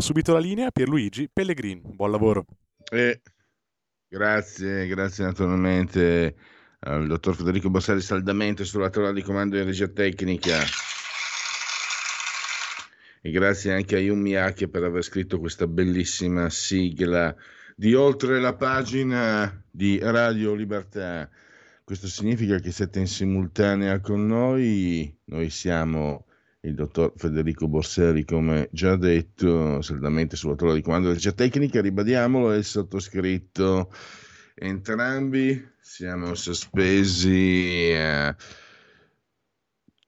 Subito la linea a Pierluigi Pellegrin. Buon lavoro. Eh, grazie, grazie naturalmente al dottor Federico Borsari saldamente sulla tavola di comando di regia tecnica. E grazie anche a Yun Miyake per aver scritto questa bellissima sigla di oltre la pagina di Radio Libertà. Questo significa che siete in simultanea con noi. Noi siamo il dottor Federico Borseri, come già detto, saldamente sulla torre di comando della tecnica, ribadiamolo, è il sottoscritto. Entrambi siamo sospesi a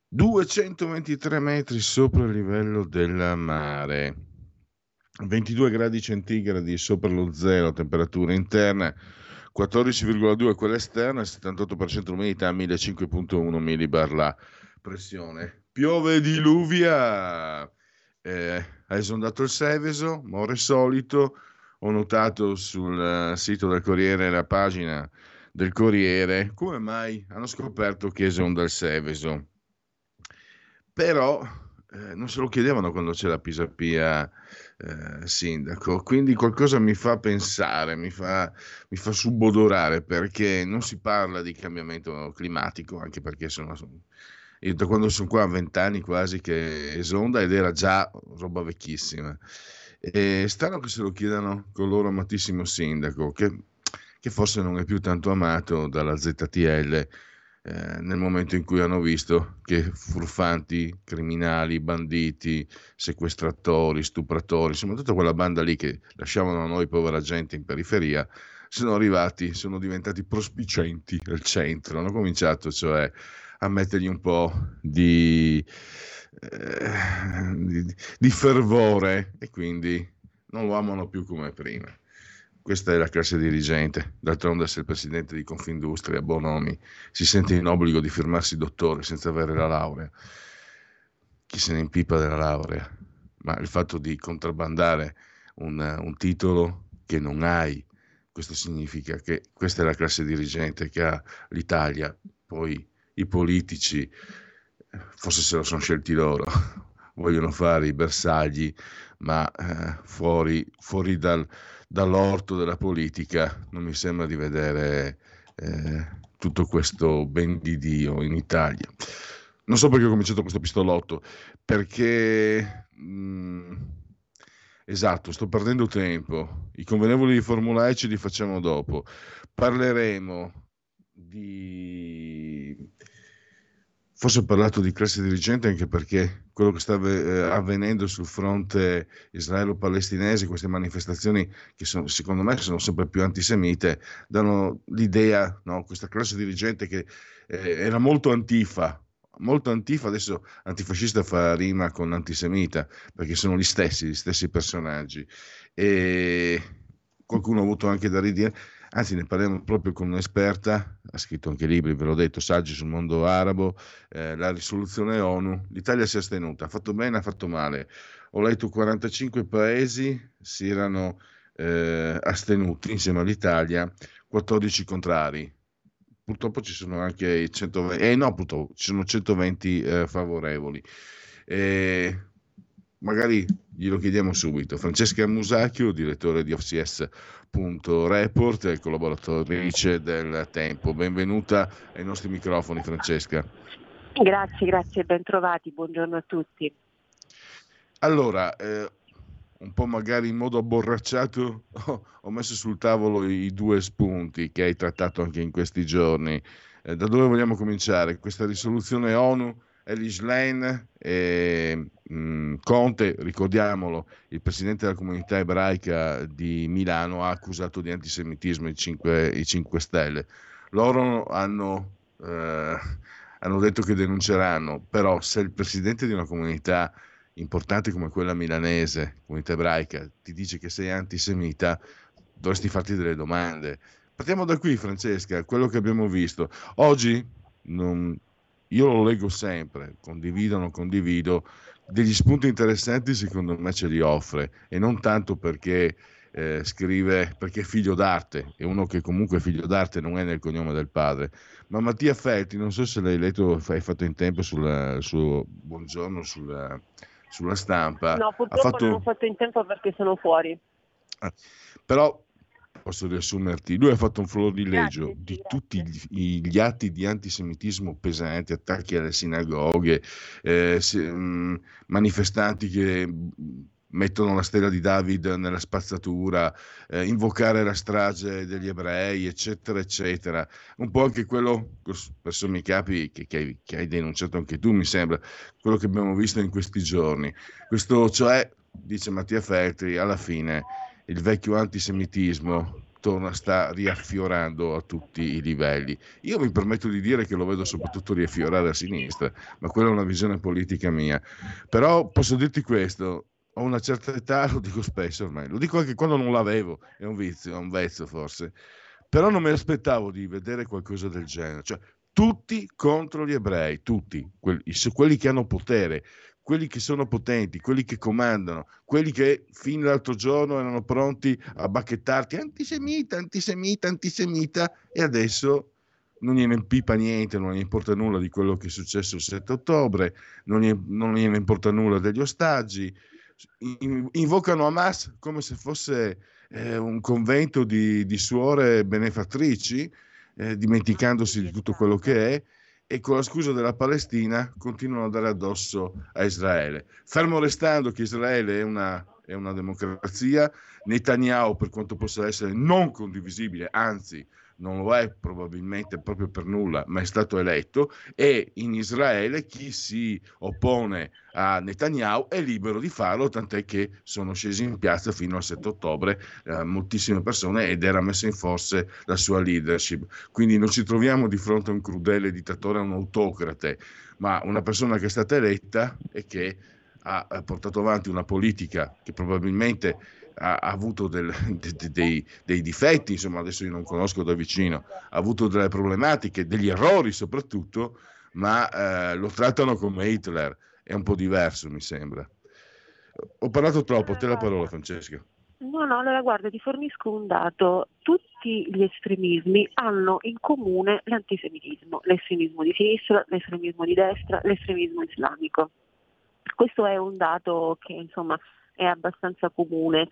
223 metri sopra il livello del mare, 22 gradi centigradi sopra lo zero, temperatura interna 14,2 quella esterna, 78% l'umidità, 1005,1 millibar la pressione piove diluvia. Eh, ha esondato il Seveso, more solito. Ho notato sul eh, sito del Corriere, la pagina del Corriere, come mai hanno scoperto che esonda il Seveso. Però eh, non se lo chiedevano quando c'è la Pisapia eh, sindaco, quindi qualcosa mi fa pensare, mi fa, mi fa subodorare perché non si parla di cambiamento climatico, anche perché sono, io da quando sono qua a vent'anni quasi che esonda ed era già roba vecchissima. E strano che se lo chiedano con loro amatissimo sindaco, che, che, forse non è più tanto amato dalla ZTL eh, nel momento in cui hanno visto che furfanti, criminali, banditi, sequestratori, stupratori, insomma tutta quella banda lì che lasciavano a noi povera gente in periferia, sono arrivati, sono diventati prospicenti al centro, hanno cominciato cioè a mettergli un po' di, eh, di, di fervore e quindi non lo amano più come prima. Questa è la classe dirigente. D'altronde, se il presidente di Confindustria, Bonomi, si sente in obbligo di firmarsi dottore senza avere la laurea, chi se ne impipa della laurea? Ma il fatto di contrabbandare un, un titolo che non hai, questo significa che questa è la classe dirigente che ha l'Italia, poi i politici, forse se lo sono scelti loro, vogliono fare i bersagli, ma eh, fuori, fuori dal, dall'orto della politica non mi sembra di vedere eh, tutto questo ben di Dio in Italia. Non so perché ho cominciato questo pistolotto, perché... Mh, mm, esatto, sto perdendo tempo. I convenevoli di Formula E ce li facciamo dopo. Parleremo di Forse ho parlato di classe dirigente anche perché quello che sta eh, avvenendo sul fronte israelo-palestinese, queste manifestazioni che sono, secondo me sono sempre più antisemite, danno l'idea, no? questa classe dirigente che eh, era molto antifa, molto antifa, adesso antifascista fa rima con antisemita, perché sono gli stessi, gli stessi personaggi. E qualcuno ha avuto anche da ridire anzi ne parliamo proprio con un'esperta, ha scritto anche libri, ve l'ho detto, saggi sul mondo arabo, eh, la risoluzione ONU, l'Italia si è astenuta, ha fatto bene, ha fatto male. Ho letto 45 paesi si erano eh, astenuti insieme all'Italia, 14 contrari. Purtroppo ci sono anche 120, eh no, purtroppo ci sono 120 eh, favorevoli. E magari glielo chiediamo subito. Francesca Musacchio, direttore di OCS.report e collaboratrice del Tempo. Benvenuta ai nostri microfoni, Francesca. Grazie, grazie, ben trovati, buongiorno a tutti. Allora, eh, un po' magari in modo abborracciato ho, ho messo sul tavolo i due spunti che hai trattato anche in questi giorni. Eh, da dove vogliamo cominciare? Questa risoluzione ONU Elish Lane e mh, mm, Conte, ricordiamolo, il presidente della comunità ebraica di Milano ha accusato di antisemitismo i 5, i 5 Stelle. Loro hanno, eh, hanno detto che denunceranno, però se il presidente di una comunità importante come quella milanese, comunità ebraica, ti dice che sei antisemita, dovresti farti delle domande. Partiamo da qui, Francesca, quello che abbiamo visto. Oggi non, io lo leggo sempre, condivido o non condivido, degli spunti interessanti secondo me ce li offre. E non tanto perché eh, scrive perché è figlio d'arte e uno che comunque è figlio d'arte non è nel cognome del padre. Ma Mattia Felti non so se l'hai letto hai fatto in tempo sul suo buongiorno sulla, sulla stampa. No purtroppo fatto... non ho fatto in tempo perché sono fuori. Ah, però posso riassumerti, lui ha fatto un florilegio grazie, di grazie. tutti gli, gli, atti di antisemitismo pesanti, attacchi alle sinagoghe, eh, se, mh, mm, manifestanti che mm, mettono la stella di David nella spazzatura, eh, invocare la strage degli ebrei, eccetera, eccetera. Un po' anche quello, per sommi capi, che, che, che hai denunciato anche tu, mi sembra, quello che abbiamo visto in questi giorni. Questo, cioè, dice Mattia Feltri, alla fine il vecchio antisemitismo torna, sta riaffiorando a tutti i livelli. Io mi permetto di dire che lo vedo soprattutto riaffiorare a sinistra, ma quella è una visione politica mia. Però posso dirti questo, ho una certa età, lo dico spesso ormai, lo dico anche quando non l'avevo, è un vizio, è un vezzo forse, però non mi aspettavo di vedere qualcosa del genere, cioè tutti contro gli ebrei, tutti, quelli, quelli che hanno potere, quelli che sono potenti, quelli che comandano, quelli che fino all'altro giorno erano pronti a bacchettarti antisemita, antisemita, antisemita e adesso non gliene pipa niente, non gli importa nulla di quello che è successo il 7 ottobre, non gliene importa nulla degli ostaggi, invocano Hamas come se fosse eh, un convento di, di suore benefattrici, eh, dimenticandosi di tutto quello che è, e con la scusa della Palestina continuano a dare addosso a Israele. Fermo restando che Israele è una, è una democrazia, Netanyahu, per quanto possa essere non condivisibile, anzi non lo è probabilmente proprio per nulla, ma è stato eletto e in Israele chi si oppone a Netanyahu è libero di farlo, tant'è che sono scesi in piazza fino al 7 ottobre eh, moltissime persone ed era messa in forza la sua leadership. Quindi non ci troviamo di fronte a un crudele dittatore, a un autocrate, ma una persona che è stata eletta e che ha portato avanti una politica che probabilmente ha, ha avuto del, de, dei, dei, difetti, insomma adesso io non conosco da vicino, ha avuto delle problematiche, degli errori soprattutto, ma eh, lo trattano come Hitler, è un po' diverso mi sembra. Ho parlato troppo, te la parola Francesca. No, no, allora guarda, ti fornisco un dato. Tutti gli estremismi hanno in comune l'antisemitismo, l'estremismo di sinistra, l'estremismo di destra, l'estremismo islamico. Questo è un dato che insomma è abbastanza comune.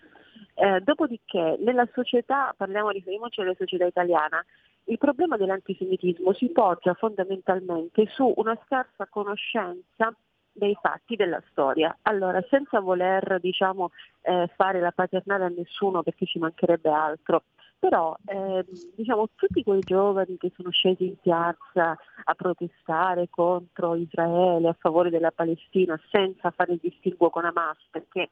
Eh, dopodiché nella società, parliamo, riferiamoci alla società italiana, il problema dell'antisemitismo si poggia fondamentalmente su una scarsa conoscenza dei fatti della storia. Allora, senza voler diciamo, eh, fare la paternale a nessuno perché ci mancherebbe altro, però eh, diciamo, tutti quei giovani che sono scesi in piazza a protestare contro Israele, a favore della Palestina, senza fare il distinguo con Hamas, perché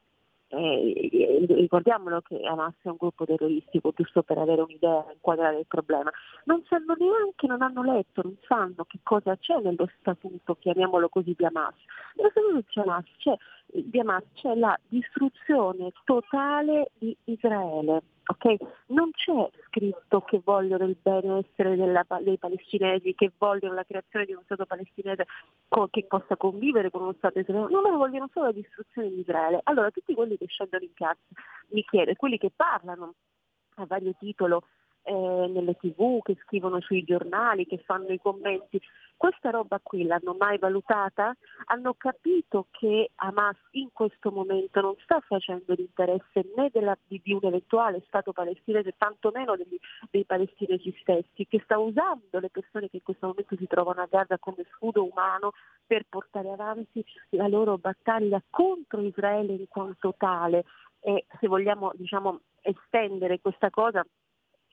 eh, ricordiamolo che Hamas è un gruppo terroristico, giusto per avere un'idea, inquadrare il problema, non sanno neanche, non hanno letto, non sanno che cosa c'è nello statuto, chiamiamolo così, di Hamas. Nello statuto di Hamas c'è, di Hamas c'è la distruzione totale di Israele Okay? Non c'è scritto che vogliono il benessere della, dei palestinesi, che vogliono la creazione di uno Stato palestinese co- che possa convivere con uno Stato israeliano, no, loro vogliono solo la distruzione di Israele. Allora tutti quelli che scendono in piazza, mi chiedo, quelli che parlano a vario titolo eh, nelle tv, che scrivono sui giornali, che fanno i commenti. Questa roba qui l'hanno mai valutata? Hanno capito che Hamas in questo momento non sta facendo l'interesse né della, di, un eventuale Stato palestinese, tantomeno degli, dei palestinesi stessi, che sta usando le persone che in questo momento si trovano a Gaza come scudo umano per portare avanti la loro battaglia contro Israele in quanto tale. E se vogliamo diciamo, estendere questa cosa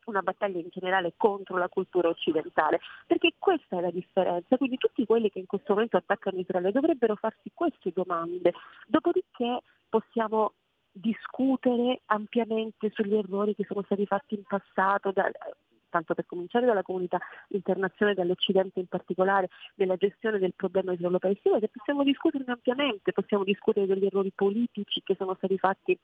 una battaglia in generale contro la cultura occidentale, perché questa è la differenza, quindi tutti quelli che in questo momento attaccano Israele dovrebbero farsi queste domande, dopodiché possiamo discutere ampiamente sugli errori che sono stati fatti in passato, da, tanto per cominciare dalla comunità internazionale, dall'Occidente in particolare, della gestione del problema israelo-palestinese, possiamo discuterne ampiamente, possiamo discutere degli errori politici che sono stati fatti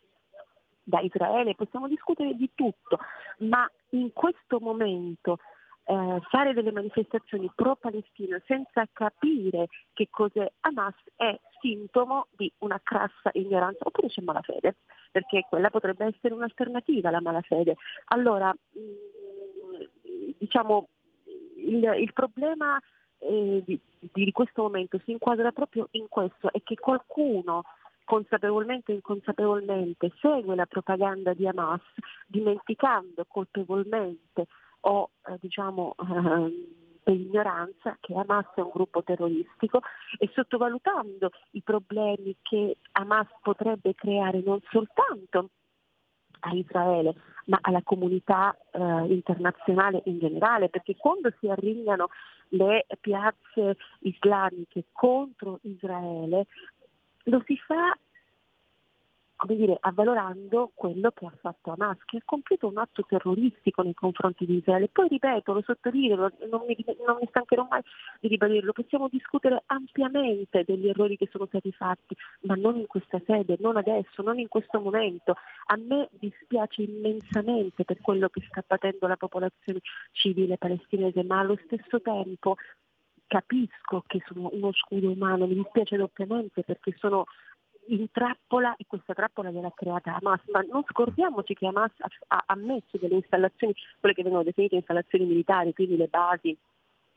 da Israele, possiamo discutere di tutto, ma in questo momento eh, fare delle manifestazioni pro-Palestina senza capire che cos'è Hamas è sintomo di una crassa ignoranza, oppure c'è malafede, perché quella potrebbe essere un'alternativa alla malafede. Allora, mm, diciamo, il, il problema eh, di, di questo momento si inquadra proprio in questo, è che qualcuno consapevolmente o inconsapevolmente segue la propaganda di Hamas, dimenticando colpevolmente o eh, diciamo eh, per ignoranza che Hamas è un gruppo terroristico e sottovalutando i problemi che Hamas potrebbe creare non soltanto a Israele, ma alla comunità eh, internazionale in generale, perché quando si arringano le piazze islamiche contro Israele, lo si fa come dire, avvalorando quello che ha fatto Hamas, che ha compiuto un atto terroristico nei confronti di Israele. Poi ripeto, lo sottolineo, non mi, non mi stancherò mai di ribadirlo, possiamo discutere ampiamente degli errori che sono stati fatti, ma non in questa sede, non adesso, non in questo momento. A me dispiace immensamente per quello che sta patendo la popolazione civile palestinese, ma allo stesso tempo capisco che sono uno scudo umano, mi dispiace doppiamente perché sono in trappola e questa trappola gliel'ha creata Hamas, ma non scordiamoci che Hamas ha, ha messo delle installazioni, quelle che vengono definite installazioni militari, quindi le basi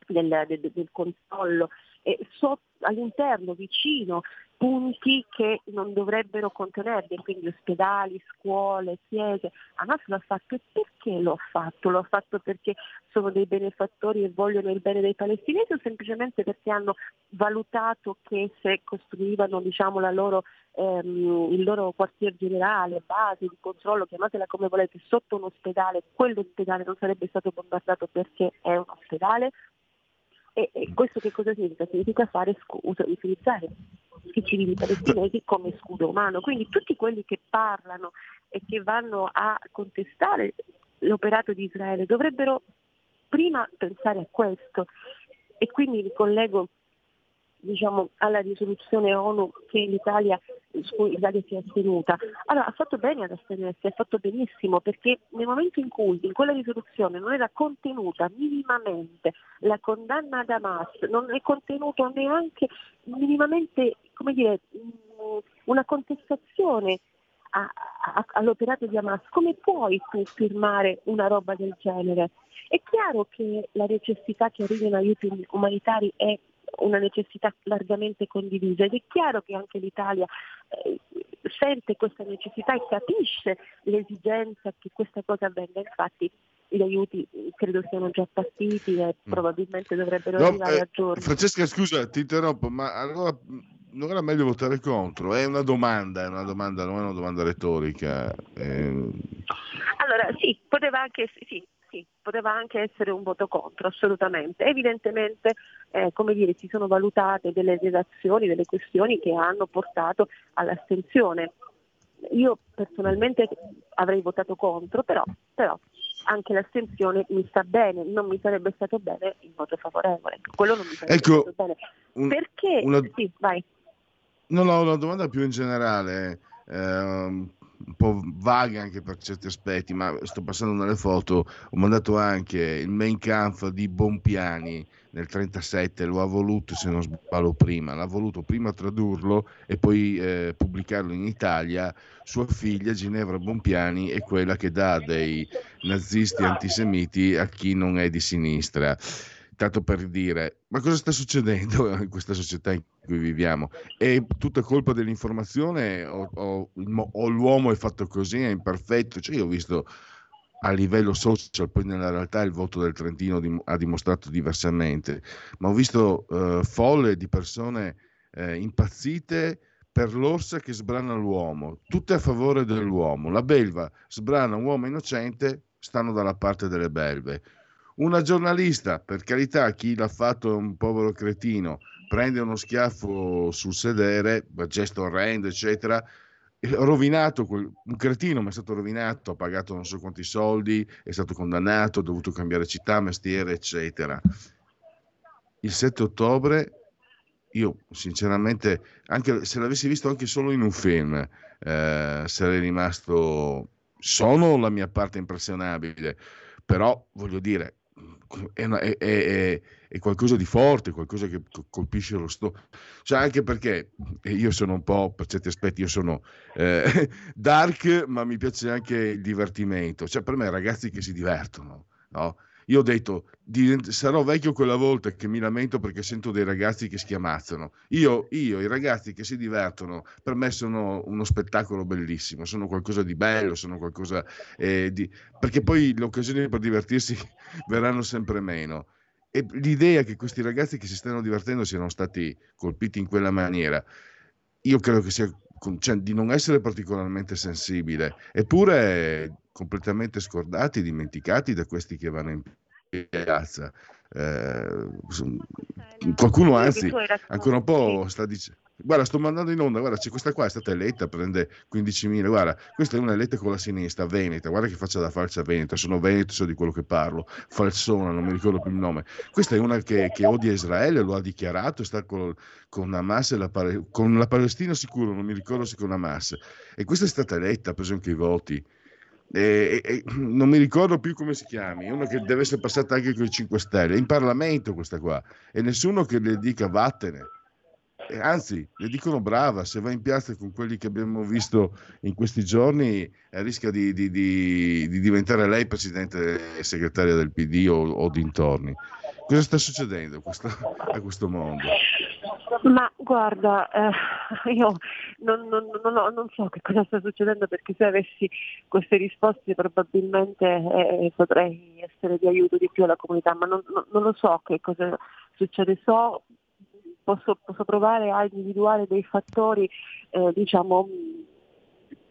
del, del, del controllo, e so, all'interno, vicino, punti che non dovrebbero contenerli, quindi ospedali, scuole, chiese. Hamas l'ha fatto e perché lo ha fatto? Lo ha fatto perché sono dei benefattori e vogliono il bene dei palestinesi o semplicemente perché hanno valutato che se costruivano diciamo, loro, ehm, il loro quartier generale, base di controllo, chiamatela come volete, sotto un ospedale, quell'ospedale non sarebbe stato bombardato perché è un ospedale? E, e questo che cosa significa? Significa fare scusa, utilizzare i civili palestinesi come scudo umano. Quindi tutti quelli che parlano e che vanno a contestare l'operato di Israele dovrebbero prima pensare a questo e quindi mi collego diciamo, alla risoluzione ONU che l'Italia, su cui l'Italia si è astenuta. Allora ha fatto bene ad astenersi, ha fatto benissimo perché nel momento in cui in quella risoluzione non era contenuta minimamente la condanna ad Hamas, non è contenuto neanche minimamente dire, una contestazione a, a, all'operato di Hamas, come puoi tu firmare una roba del genere? È chiaro che la necessità che arrivino aiuti umanitari è una necessità largamente condivisa ed è chiaro che anche l'Italia eh, sente questa necessità e capisce l'esigenza che questa cosa avvenga. Infatti gli aiuti credo siano già partiti e mm. probabilmente dovrebbero no, arrivare eh, a giorni. Francesca, scusa, ti interrompo, ma allora non era meglio votare contro? È una domanda, è una domanda, non è una domanda retorica. Eh... Allora sì, poteva anche, sì, sì, poteva anche essere un voto contro, assolutamente. Evidentemente, eh, come dire, si sono valutate delle relazioni, delle questioni che hanno portato all'astensione. Io personalmente avrei votato contro, però, però anche l'astensione mi sta bene, non mi sarebbe stato bene il voto favorevole. Quello non mi sarebbe ecco, stato bene. Un, Perché? Una... Sì, vai. No, no, una domanda più in generale. Eh, un po' vaga anche per certi aspetti, ma sto passando nelle foto, ho mandato anche il main camp di Bompiani nel 37, lo ha voluto, se non sbaglio prima, l'ha voluto prima tradurlo e poi eh, pubblicarlo in Italia, sua figlia Ginevra Bompiani è quella che dà dei nazisti antisemiti a chi non è di sinistra tanto per dire, ma cosa sta succedendo in questa società in cui viviamo? È tutta colpa dell'informazione o, o, o l'uomo è fatto così, è imperfetto? Cioè io ho visto a livello social, poi nella realtà il voto del Trentino dim- ha dimostrato diversamente, ma ho visto uh, folle di persone uh, impazzite per l'orsa che sbrana l'uomo, tutte a favore dell'uomo. La belva sbrana un uomo innocente, stanno dalla parte delle belve. Una giornalista, per carità, chi l'ha fatto è un povero cretino, prende uno schiaffo sul sedere, gesto orrendo, eccetera, rovinato, un cretino ma è stato rovinato, ha pagato non so quanti soldi, è stato condannato, ha dovuto cambiare città, mestiere, eccetera. Il 7 ottobre, io sinceramente, anche se l'avessi visto anche solo in un film, eh, sarei rimasto, sono la mia parte impressionabile, però voglio dire, è, una, è, è, è, qualcosa di forte, qualcosa che colpisce lo stomaco. Cioè anche perché io sono un po', per certi aspetti, io sono eh, dark, ma mi piace anche il divertimento. Cioè per me ragazzi che si divertono, no? Io ho detto, sarò vecchio quella volta che mi lamento perché sento dei ragazzi che schiamazzano. Io, io, i ragazzi che si divertono, per me sono uno spettacolo bellissimo, sono qualcosa di bello, sono qualcosa eh, di... perché poi le occasioni per divertirsi verranno sempre meno. E l'idea che questi ragazzi che si stanno divertendo siano stati colpiti in quella maniera, io credo che sia cioè, di non essere particolarmente sensibile, eppure completamente scordati, dimenticati da questi che vanno in piazza. Eh, qualcuno anzi ancora un po' sta dicendo guarda sto mandando in onda guarda c'è questa qua è stata eletta prende 15.000 guarda questa è una eletta con la sinistra Veneta guarda che faccia da falsa Veneta sono Veneto so di quello che parlo falsona non mi ricordo più il nome. Questa è una che, che odia Israele lo ha dichiarato sta con, con Hamas e la, con la Palestina sicuro non mi ricordo se con Hamas. E questa è stata eletta ha preso anche i voti e, e, non mi ricordo più come si chiami, uno che deve essere passata anche con i 5 Stelle, in Parlamento questa qua, e nessuno che le dica vattene. E anzi, le dicono brava, se va in piazza con quelli che abbiamo visto in questi giorni, eh, rischia di, di, di, di, diventare lei presidente e segretaria del PD o, o dintorni. Cosa sta succedendo questo, a questo mondo? Ma guarda, eh, io non, non, non, non, so che cosa sta succedendo perché se avessi queste risposte probabilmente eh, potrei essere di aiuto di più alla comunità, ma non, lo so che cosa succede. So, posso, posso provare a individuare dei fattori, eh, diciamo,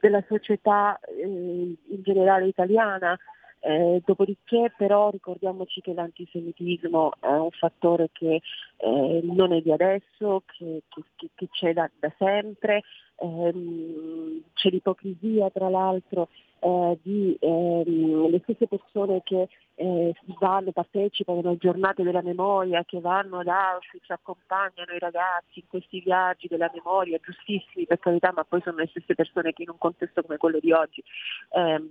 della società eh, in generale italiana eh, dopodiché però ricordiamoci che l'antisemitismo è un fattore che eh, non è di adesso, che, che, che c'è da, da sempre, ehm, c'è l'ipocrisia tra l'altro eh, di ehm, le stesse persone che eh, vanno, partecipano alle giornate della memoria, che vanno ad Auschwitz, accompagnano i ragazzi in questi viaggi della memoria, giustissimi per carità, ma poi sono le stesse persone che in un contesto come quello di oggi. Ehm,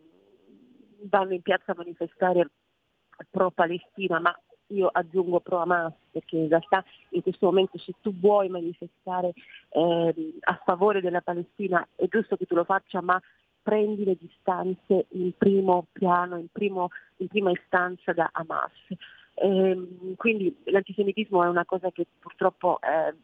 vanno in piazza a manifestare pro Palestina, ma io aggiungo pro Hamas, perché in realtà in questo momento se tu vuoi manifestare eh, a favore della Palestina è giusto che tu lo faccia, ma prendi le distanze in primo piano, in, primo, in prima istanza da Hamas. Eh, quindi l'antisemitismo è una cosa che purtroppo eh,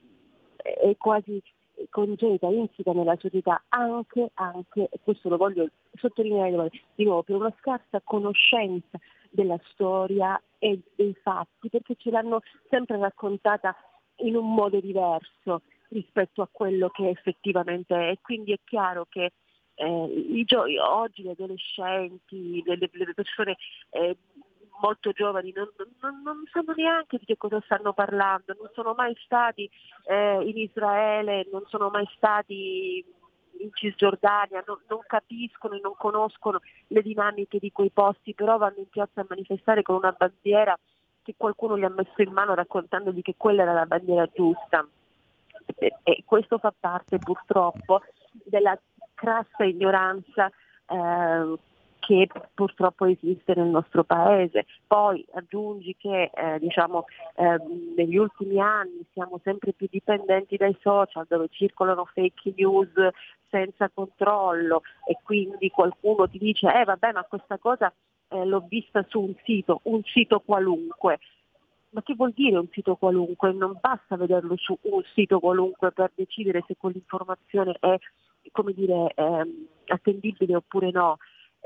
è quasi congeta, insita nella società anche, anche, e questo lo voglio sottolineare di nuovo, per una scarsa conoscenza della storia e dei fatti, perché ce l'hanno sempre raccontata in un modo diverso rispetto a quello che effettivamente è. Quindi è chiaro che eh, i gio- oggi gli adolescenti, le, le persone eh, molto giovani non, non, non, sanno neanche di che cosa stanno parlando, non sono mai stati eh, in Israele, non sono mai stati in Cisgiordania, non, non, capiscono e non conoscono le dinamiche di quei posti, però vanno in piazza a manifestare con una bandiera che qualcuno gli ha messo in mano raccontandogli che quella era la bandiera giusta. E, e questo fa parte purtroppo della crassa ignoranza eh, che purtroppo esiste nel nostro paese. Poi aggiungi che eh, diciamo, eh, negli ultimi anni siamo sempre più dipendenti dai social dove circolano fake news senza controllo e quindi qualcuno ti dice eh vabbè ma questa cosa eh, l'ho vista su un sito, un sito qualunque. Ma che vuol dire un sito qualunque? Non basta vederlo su un sito qualunque per decidere se quell'informazione è come dire, ehm, attendibile oppure no.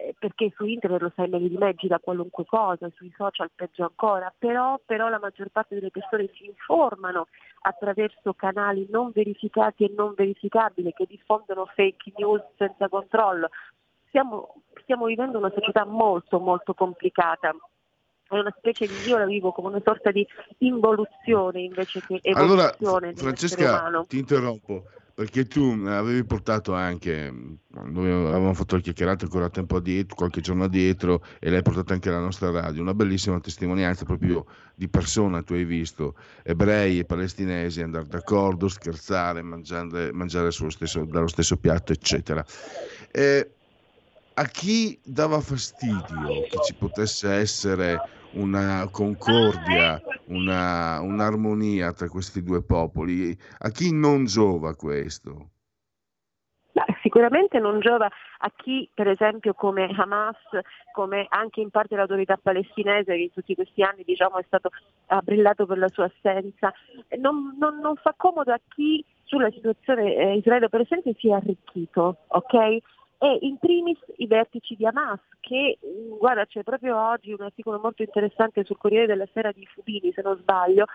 Eh, perché su internet lo sai meglio di me, gira qualunque cosa, sui social peggio ancora, però, però la maggior parte delle persone si informano attraverso canali non verificati e non verificabili che diffondono fake news senza controllo. Siamo, stiamo vivendo una società molto molto complicata. È una specie di io la vivo come una sorta di involuzione invece che evoluzione allora, Francesca ti interrompo perché tu avevi portato anche noi avevamo fatto il chiacchierato ancora tempo addietro qualche giorno addietro e l'hai portato anche alla nostra radio. Una bellissima testimonianza proprio di persona tu hai visto ebrei e palestinesi andare d'accordo scherzare mangiare, mangiare stesso, dallo stesso piatto eccetera. E a chi dava fastidio che ci potesse essere una concordia, una, un'armonia tra questi due popoli. A chi non giova questo? sicuramente non giova a chi, per esempio, come Hamas, come anche in parte l'autorità palestinese, che in tutti questi anni diciamo, è stato brillato per la sua assenza, non, non, non fa comodo a chi sulla situazione eh, Israele per esempio si è arricchito, ok? E in primis i vertici di Hamas che, mm, guarda c'è proprio oggi un articolo molto interessante sul Corriere della Sera di Fubini se non sbaglio,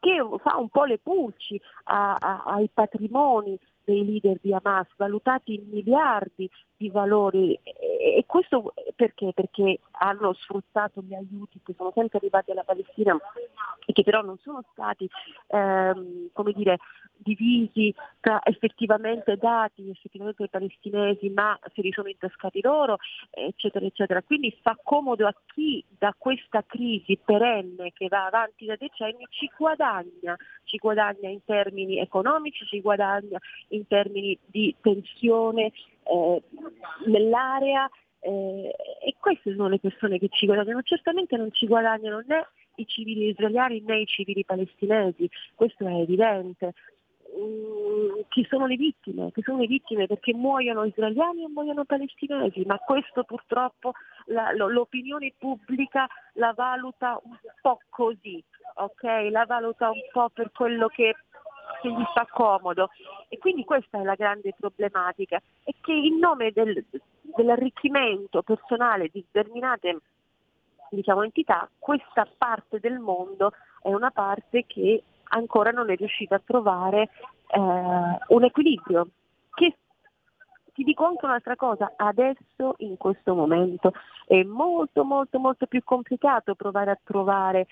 che fa un po' le pulci a, a, ai patrimoni dei leader di Hamas, valutati in miliardi di valori. E, questo perché? Perché hanno sfruttato gli aiuti che sono sempre arrivati alla Palestina e che però non sono stati ehm, come dire, divisi tra effettivamente dati effettivamente ai palestinesi, ma se li sono intascati loro, eccetera, eccetera. Quindi fa comodo a chi da questa crisi perenne che va avanti da decenni ci guadagna, ci guadagna in termini economici, ci guadagna in termini di tensione eh, nell'area eh, e queste sono le persone che ci guadagnano. Certamente non ci guadagnano né i civili israeliani né i civili palestinesi, questo è evidente. Mm, chi sono le vittime? Chi sono le vittime perché muoiono israeliani o muoiono palestinesi, ma questo purtroppo la, l'opinione pubblica la valuta un po' così, ok? La valuta un po' per quello che che gli fa comodo. E quindi questa è la grande problematica, è che in nome del, dell'arricchimento personale di determinate diciamo, entità, questa parte del mondo è una parte che ancora non è riuscita a trovare eh, un equilibrio. Che ti dico anche un'altra cosa, adesso in questo momento è molto molto molto più complicato provare a trovare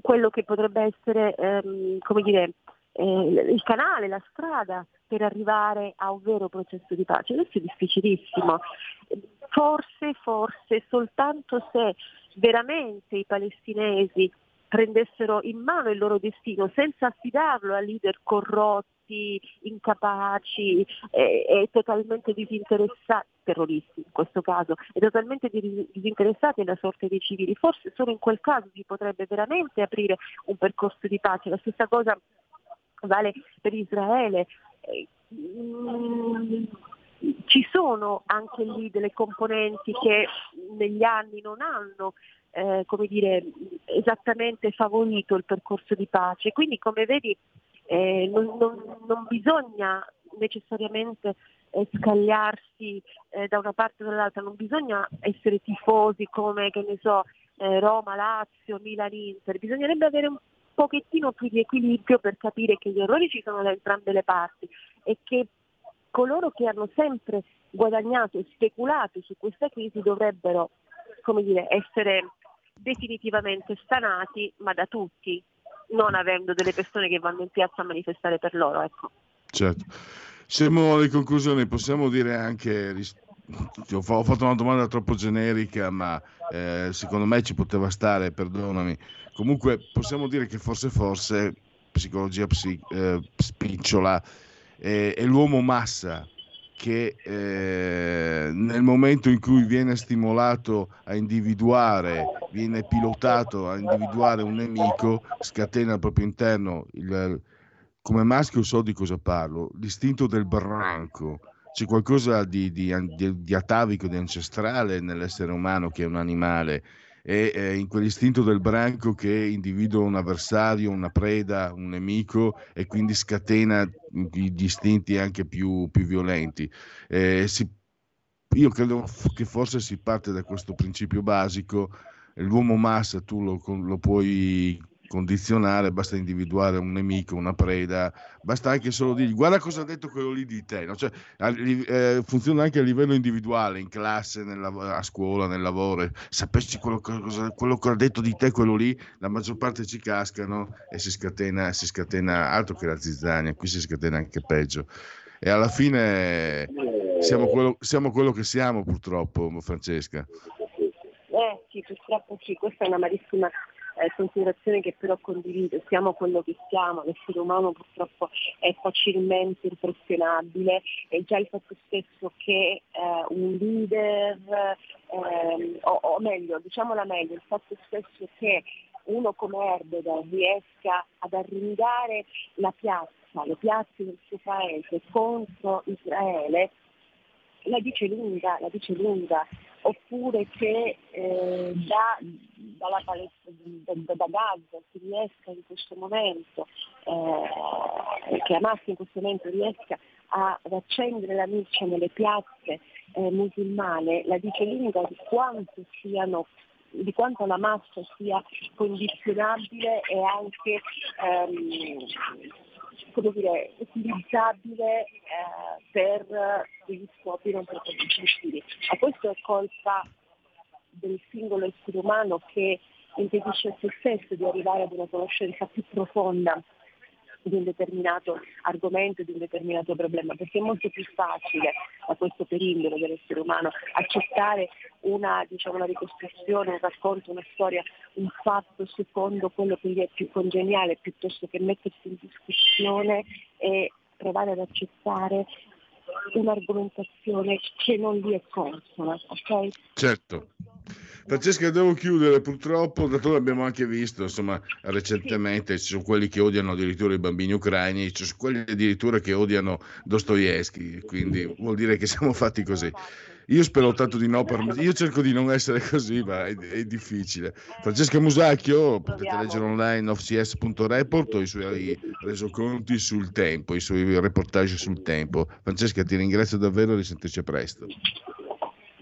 quello che potrebbe essere ehm, come dire, eh, il canale, la strada per arrivare a un vero processo di pace. Adesso è difficilissimo. Forse, forse, soltanto se veramente i palestinesi prendessero in mano il loro destino senza affidarlo a leader corrotti, incapaci e, e totalmente disinteressati, terroristi in questo caso, e totalmente disinteressati alla sorte dei civili. Forse solo in quel caso si potrebbe veramente aprire un percorso di pace. La stessa cosa vale per Israele. Mm, ci sono anche lì delle componenti che negli anni non hanno eh, come dire, esattamente favorito il percorso di pace. Quindi come vedi eh, non, non, non, bisogna necessariamente eh, scagliarsi da una parte o dall'altra, non bisogna essere tifosi come che ne so, eh, Roma, Lazio, Milan, Inter, bisognerebbe avere un pochettino più di equilibrio per capire che gli errori ci sono da entrambe le parti e che coloro che hanno sempre guadagnato e speculato su questa crisi dovrebbero come dire, essere definitivamente stanati, ma da tutti, non avendo delle persone che vanno in piazza a manifestare per loro. Ecco. Certo. Siamo alle conclusioni, possiamo dire anche, ho fatto una domanda troppo generica, ma eh, secondo me ci poteva stare, perdonami. Comunque possiamo dire che forse, forse, psicologia psi, eh, spicciola, eh, è l'uomo massa che eh, nel momento in cui viene stimolato a individuare, viene pilotato a individuare un nemico, scatena al proprio interno, il, come maschio so di cosa parlo, l'istinto del branco. C'è qualcosa di, di, di, di atavico, di ancestrale nell'essere umano che è un animale e eh, in quell'istinto del branco che individua un avversario, una preda, un nemico e quindi scatena gli istinti anche più, più violenti. Eh, si, io credo che forse si parte da questo principio basico, l'uomo massa tu lo, lo puoi condizionare, basta individuare un nemico, una preda, basta anche solo dirgli guarda cosa ha detto quello lì di te, no? cioè, eh, funziona anche a livello individuale, in classe, nel, a scuola, nel lavoro, sapessi quello, cosa, quello che ha detto di te, quello lì, la maggior parte ci cascano e si scatena, si scatena altro che la zizzania, qui si scatena anche peggio. E alla fine siamo quello, siamo quello che siamo purtroppo, Francesca. Eh sì, purtroppo sì, questa è una malissima eh, considerazione che però condivido, siamo quello che siamo, l'essere umano purtroppo è facilmente impressionabile e già il fatto stesso che eh, un leader, eh, o, o, meglio, diciamola meglio, il fatto stesso che uno come Erdogan riesca ad arringare la piazza, le piazze del suo paese contro Israele, la dice lunga, la dice lunga, oppure che eh, da, dalla palestra, da, da, Gaza si riesca in questo momento, eh, che Hamas in questo momento riesca ad accendere la luce nelle piazze eh, musulmane, la dice lunga di quanto siano di quanto la massa sia condizionabile e anche ehm, come dire, utilizzabile eh, per degli scopi non distruttivi. Ma questo è colpa del singolo essere umano che impedisce a se stesso di arrivare ad una conoscenza più profonda di un determinato argomento, di un determinato problema, perché è molto più facile a questo periodo dell'essere umano accettare una, diciamo, una ricostruzione, un racconto, una storia, un fatto secondo quello che gli è più congeniale, piuttosto che mettersi in discussione e provare ad accettare un'argomentazione che non gli è consona, ok? Certo. Francesca, devo chiudere, purtroppo, d'altronde abbiamo anche visto, insomma, recentemente ci sono quelli che odiano addirittura i bambini ucraini, ci sono quelli addirittura che odiano Dostoevsky, quindi vuol dire che siamo fatti così. Io spero tanto di no, per io cerco di non essere così, ma è, è difficile. Francesca Musacchio, potete leggere online offcs.report o i suoi resoconti sul tempo, i suoi reportage sul tempo. Francesca, ti ringrazio davvero, risentirci presto.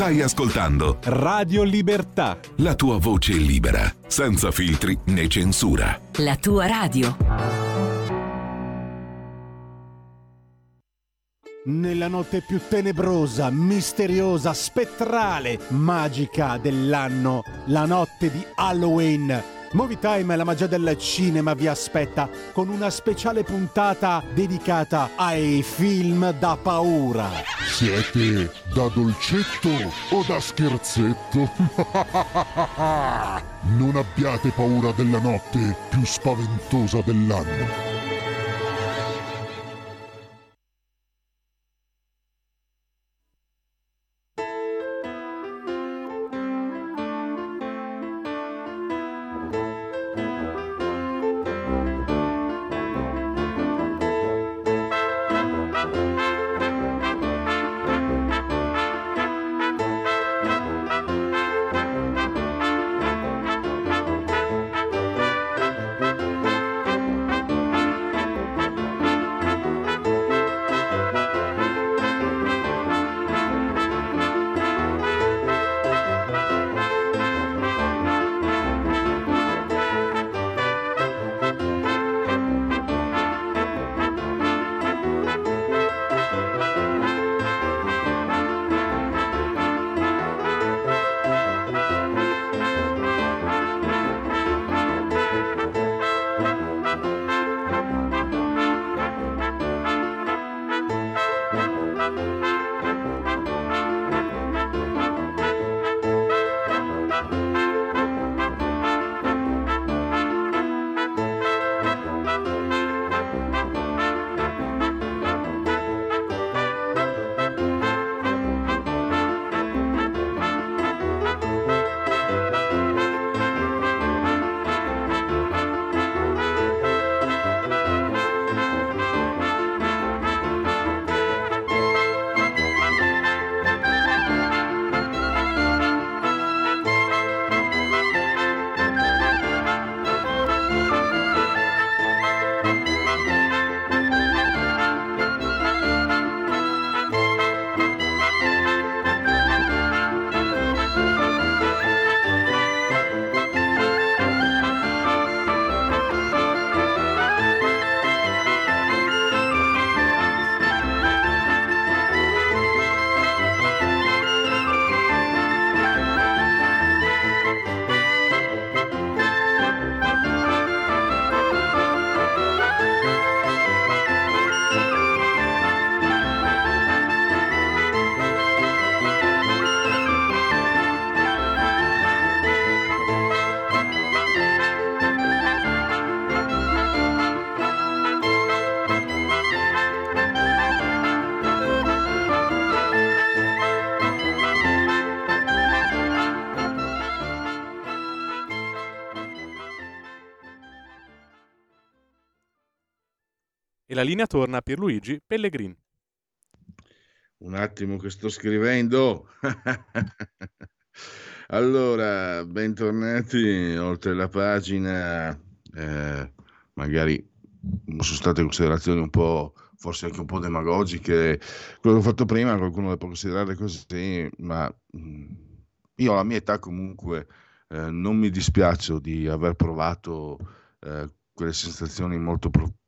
Stai ascoltando Radio Libertà. La tua voce libera, senza filtri né censura. La tua radio. Nella notte più tenebrosa, misteriosa, spettrale, magica dell'anno, la notte di Halloween Movie Time, la magia del cinema vi aspetta con una speciale puntata dedicata ai film da paura. Siete da dolcetto o da scherzetto? non abbiate paura della notte più spaventosa dell'anno. La linea torna a Pierluigi Pellegrin. Un attimo che sto scrivendo. allora, bentornati oltre la pagina. Eh, magari sono state considerazioni un po', forse anche un po' demagogiche. Quello che ho fatto prima, qualcuno le può considerare così, ma mm, io alla mia età comunque eh, non mi dispiace di aver provato eh, quelle sensazioni molto profonde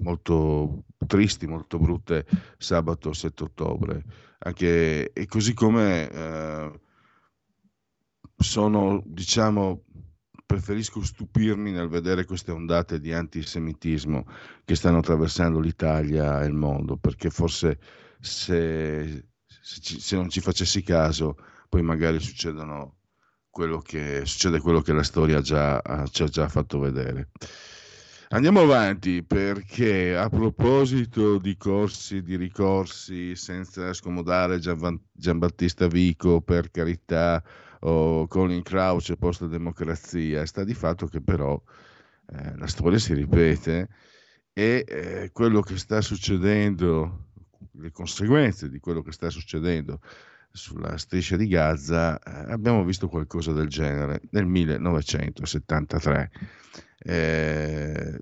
molto tristi, molto brutte sabato 7 ottobre. Anche, e così come eh, sono, diciamo, preferisco stupirmi nel vedere queste ondate di antisemitismo che stanno attraversando l'Italia e il mondo, perché forse se, se, non ci facessi caso, poi magari succedono quello che, succede quello che la storia già, ci ha già fatto vedere. Andiamo avanti perché a proposito di corsi, di ricorsi, senza scomodare Giambattista Vico, per carità, o Colin Crouch post democrazia, sta di fatto che però eh, la storia si ripete e eh, quello che sta succedendo, le conseguenze di quello che sta succedendo sulla striscia di Gaza, eh, abbiamo visto qualcosa del genere nel 1973 eh,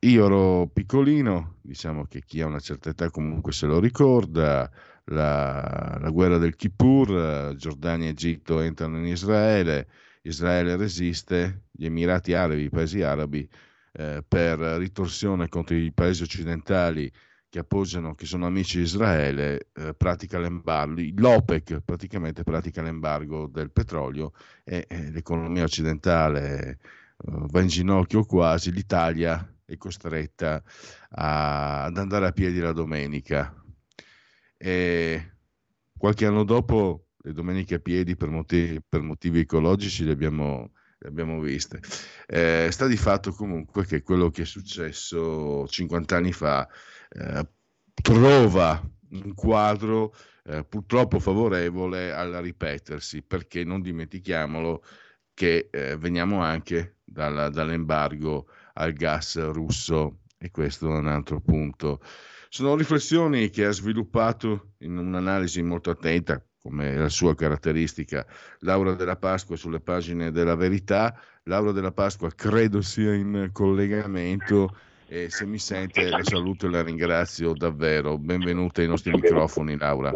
io ero piccolino, diciamo che chi ha una certa età comunque se lo ricorda, la, la guerra del Kippur, Giordania e Egitto entrano in Israele, Israele resiste, gli Emirati Arabi, i paesi arabi, eh, per ritorsione contro i paesi occidentali che appoggiano, che sono amici di Israele, eh, pratica l'embargo, l'OPEC praticamente pratica l'embargo del petrolio e, e l'economia occidentale uh, va in ginocchio quasi, l'Italia è costretta a, ad andare a piedi la domenica. E qualche anno dopo le domeniche a piedi per motivi, per motivi ecologici le abbiamo, le abbiamo viste. Eh, sta di fatto comunque che quello che è successo 50 anni fa eh, trova un quadro eh, purtroppo favorevole al ripetersi, perché non dimentichiamolo che eh, veniamo anche dalla, dall'embargo al gas russo e questo è un altro punto. Sono riflessioni che ha sviluppato in un'analisi molto attenta, come la sua caratteristica, Laura della Pasqua sulle pagine della verità. Laura della Pasqua credo sia in collegamento e se mi sente la saluto e la ringrazio davvero. Benvenuta ai nostri microfoni, Laura.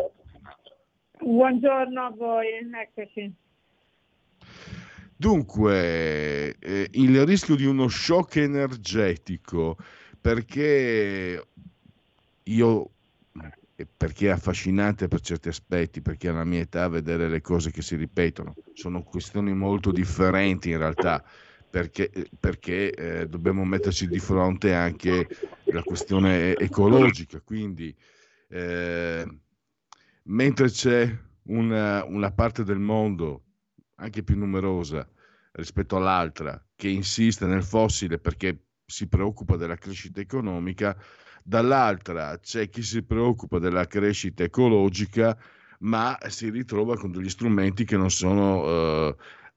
Buongiorno a voi, eccoci. Dunque, eh, il rischio di uno shock energetico, perché io, perché è affascinante per certi aspetti, perché alla mia età vedere le cose che si ripetono, sono questioni molto differenti in realtà, perché, perché eh, dobbiamo metterci di fronte anche la questione ecologica, quindi eh, mentre c'è una, una parte del mondo anche più numerosa rispetto all'altra che insiste nel fossile perché si preoccupa della crescita economica, dall'altra c'è chi si preoccupa della crescita ecologica ma si ritrova con degli strumenti che non sono eh,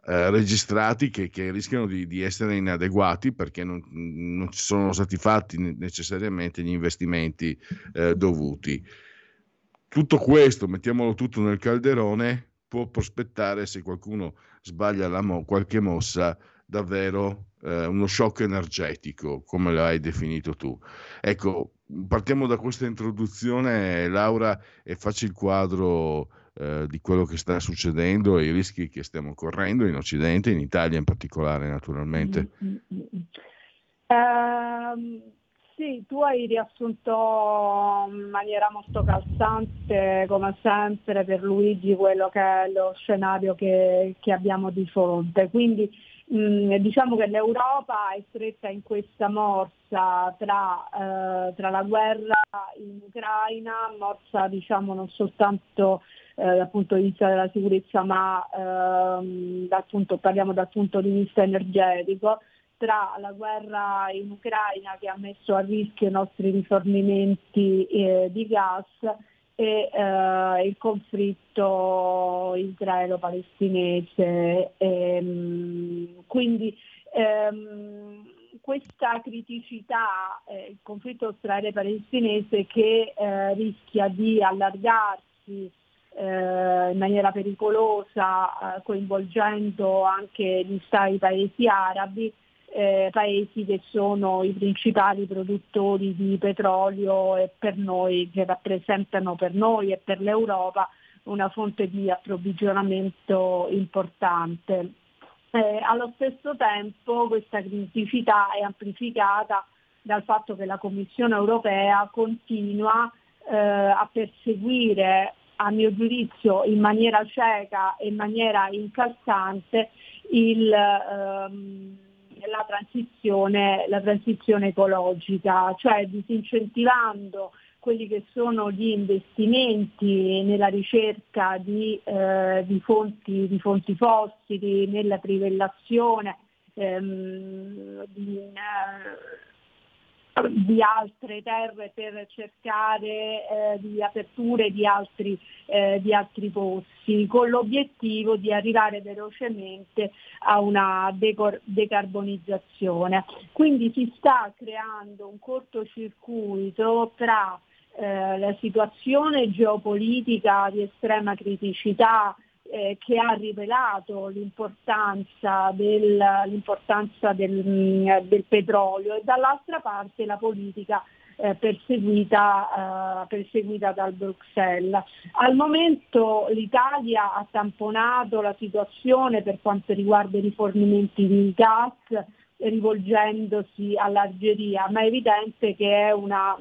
eh, registrati, che, che rischiano di, di, essere inadeguati perché non, non ci sono stati fatti necessariamente gli investimenti eh, dovuti. Tutto questo, mettiamolo tutto nel calderone, può prospettare se qualcuno sbaglia mo- qualche mossa davvero eh, uno shock energetico, come l'hai definito tu. Ecco, partiamo da questa introduzione, Laura, e facci il quadro eh, di quello che sta succedendo e i rischi che stiamo correndo in Occidente, in Italia in particolare, naturalmente. Mm-hmm. Um sì, tu hai riassunto in maniera molto calzante, come sempre, per Luigi quello che è lo scenario che, che abbiamo di fronte. Quindi mh, diciamo che l'Europa è stretta in questa morsa tra, eh, tra la guerra in Ucraina, morsa diciamo non soltanto eh, dal punto di vista della sicurezza, ma ehm, dal punto, parliamo dal punto di vista energetico tra la guerra in Ucraina che ha messo a rischio i nostri rifornimenti eh, di gas e eh, il conflitto israelo-palestinese. Ehm, quindi ehm, questa criticità, eh, il conflitto israele-palestinese che eh, rischia di allargarsi eh, in maniera pericolosa, eh, coinvolgendo anche gli stati paesi arabi, eh, paesi che sono i principali produttori di petrolio e per noi, che rappresentano per noi e per l'Europa una fonte di approvvigionamento importante. Eh, allo stesso tempo questa criticità è amplificata dal fatto che la Commissione europea continua eh, a perseguire, a mio giudizio, in maniera cieca e in maniera incalzante il, ehm, la, transizione, la transizione ecologica, cioè disincentivando quelli che sono gli investimenti nella ricerca di, eh, di, fonti, di fonti, fossili, nella trivellazione ehm, di, eh, di, altre terre per cercare eh, di aperture di altri, eh, di altri posti, con l'obiettivo di arrivare velocemente a una decor- decarbonizzazione. Quindi si sta creando un cortocircuito tra eh, la situazione geopolitica di estrema criticità eh, che ha rivelato l'importanza del, l'importanza del, mm, del petrolio e dall'altra parte la politica eh, perseguita, eh, perseguita, dal Bruxelles. Al momento l'Italia ha tamponato la situazione per quanto riguarda i rifornimenti di gas rivolgendosi all'Algeria, ma è evidente che è una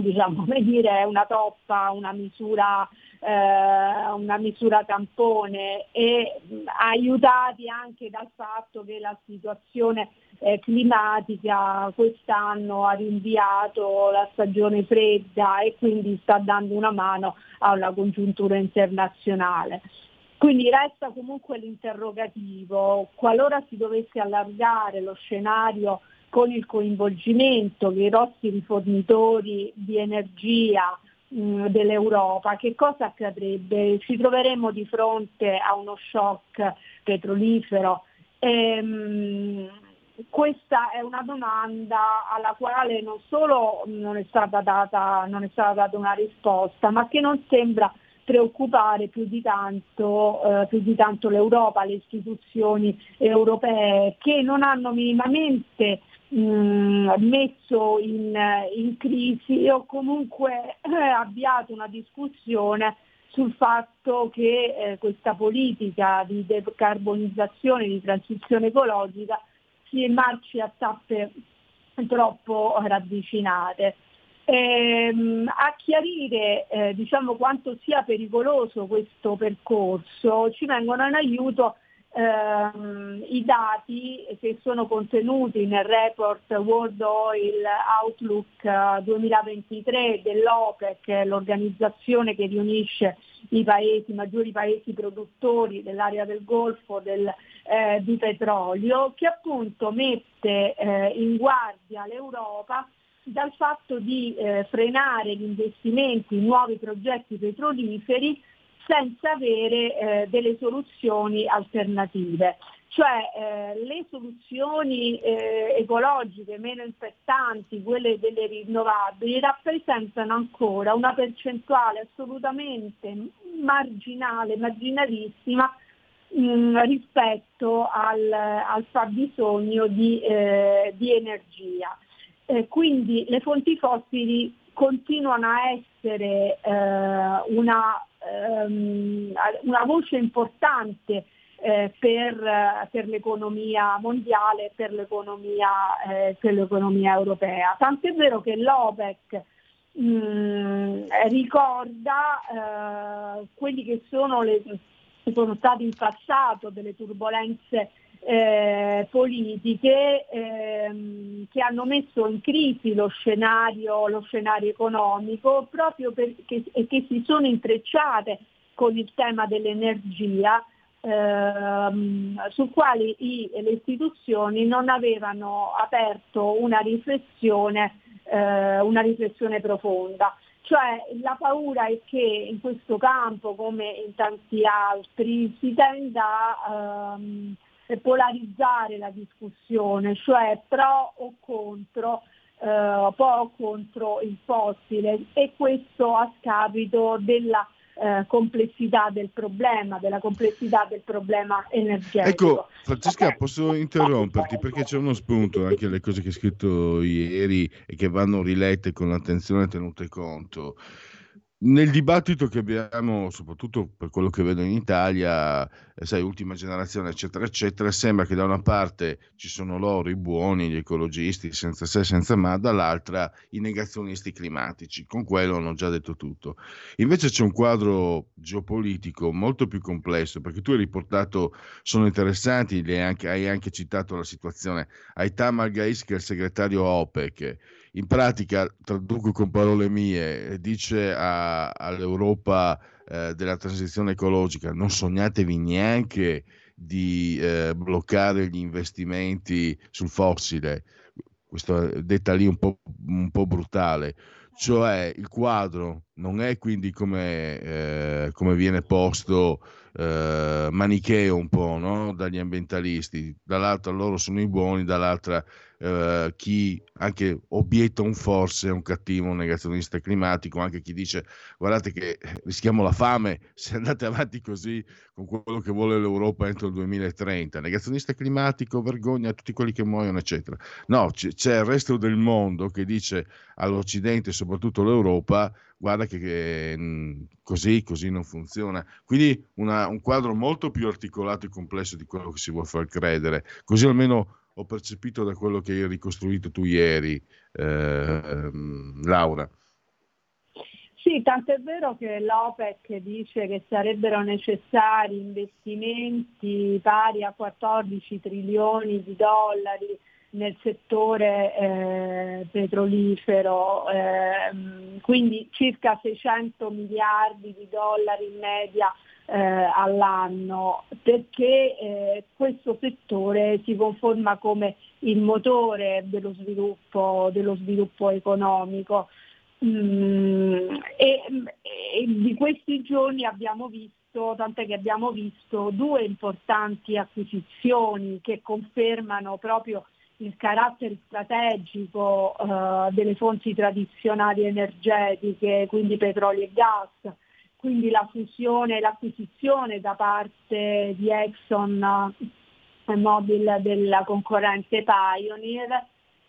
diciamo, dire, una toppa, una misura, eh, una misura tampone e mh, aiutati anche dal fatto che la situazione eh, climatica quest'anno ha rinviato la stagione fredda e quindi sta dando una mano alla congiuntura internazionale. Quindi resta comunque l'interrogativo, qualora si dovesse allargare lo scenario con il coinvolgimento dei grossi rifornitori di energia mh, dell'Europa, che cosa accadrebbe? Ci troveremo di fronte a uno shock petrolifero. Ehm, questa è una domanda alla quale non solo non è stata data, non è stata data una risposta, ma che non sembra preoccupare più di tanto, eh, più di tanto l'Europa, le istituzioni europee che non hanno minimamente mm, messo in, in, crisi o comunque eh, avviato una discussione sul fatto che eh, questa politica di decarbonizzazione, di transizione ecologica si marci a tappe troppo ravvicinate. Ehm, a chiarire eh, diciamo, quanto sia pericoloso questo percorso ci vengono in aiuto ehm, i dati che sono contenuti nel report World Oil Outlook 2023 eh, dell'OPEC, l'organizzazione che riunisce i paesi, i maggiori paesi produttori dell'area del Golfo del, eh, di petrolio, che appunto mette eh, in guardia l'Europa dal fatto di eh, frenare gli investimenti in nuovi progetti petroliferi senza avere eh, delle soluzioni alternative. Cioè eh, le soluzioni eh, ecologiche meno infettanti, quelle delle rinnovabili, rappresentano ancora una percentuale assolutamente marginale, marginalissima mm, rispetto al, al fabbisogno di, eh, di energia. Eh, quindi le fonti fossili continuano a essere eh, una ehm, una voce importante eh, per, per, l'economia mondiale per l'economia, eh, per l'economia europea. Tant'è vero che l'OPEC mh, mm, ricorda eh, quelli che sono, le, sono stati in passato delle turbulenze eh, politiche ehm, che hanno messo in crisi lo scenario, lo scenario economico proprio perché, e che si sono intrecciate con il tema dell'energia ehm, sul quale i, le istituzioni non avevano aperto una riflessione, eh, una riflessione profonda. Cioè la paura è che in questo campo, come in tanti altri, si tenda ehm, polarizzare la discussione, cioè pro o contro, eh, pro o contro il fossile e questo a scapito della eh, complessità del problema, della complessità del problema energetico. Ecco, Francesca, posso interromperti perché c'è uno spunto anche alle cose che hai scritto ieri e che vanno rilette con attenzione e tenute conto. Nel dibattito che abbiamo, soprattutto per quello che vedo in Italia, eh, sai, ultima generazione, eccetera, eccetera, sembra che da una parte ci sono loro, i buoni, gli ecologisti, senza se, senza ma, dall'altra i negazionisti climatici. Con quello hanno già detto tutto. Invece c'è un quadro geopolitico molto più complesso, perché tu hai riportato, sono interessanti, anche, hai anche citato la situazione. Aitam Al-Gais, che è il segretario OPEC, in pratica, traduco con parole mie, dice a, all'Europa eh, della transizione ecologica, non sognatevi neanche di eh, bloccare gli investimenti sul fossile, questo detta lì un po', un po' brutale, cioè il quadro non è quindi come, eh, come viene posto eh, manicheo un po' no? dagli ambientalisti, dall'altra loro sono i buoni, dall'altra eh, chi anche obietta un forse è un cattivo un negazionista climatico, anche chi dice guardate che rischiamo la fame se andate avanti così con quello che vuole l'Europa entro il 2030, negazionista climatico, vergogna a tutti quelli che muoiono, eccetera. No, c- c'è il resto del mondo che dice all'Occidente, soprattutto l'Europa, guarda che, che così, così non funziona. Quindi una, un quadro molto più articolato e complesso di quello che si vuole far credere. Così almeno ho percepito da quello che hai ricostruito tu ieri, eh, Laura. Sì, tanto è vero che l'OPEC dice che sarebbero necessari investimenti pari a 14 trilioni di dollari nel settore eh, petrolifero, eh, quindi circa 600 miliardi di dollari in media eh, all'anno, perché eh, questo settore si conforma come il motore dello sviluppo, dello sviluppo economico. Mm, e, e di questi giorni abbiamo visto, tant'è che abbiamo visto due importanti acquisizioni che confermano proprio il carattere strategico uh, delle fonti tradizionali energetiche, quindi petrolio e gas, quindi la fusione e l'acquisizione da parte di Exxon uh, Mobil della concorrente Pioneer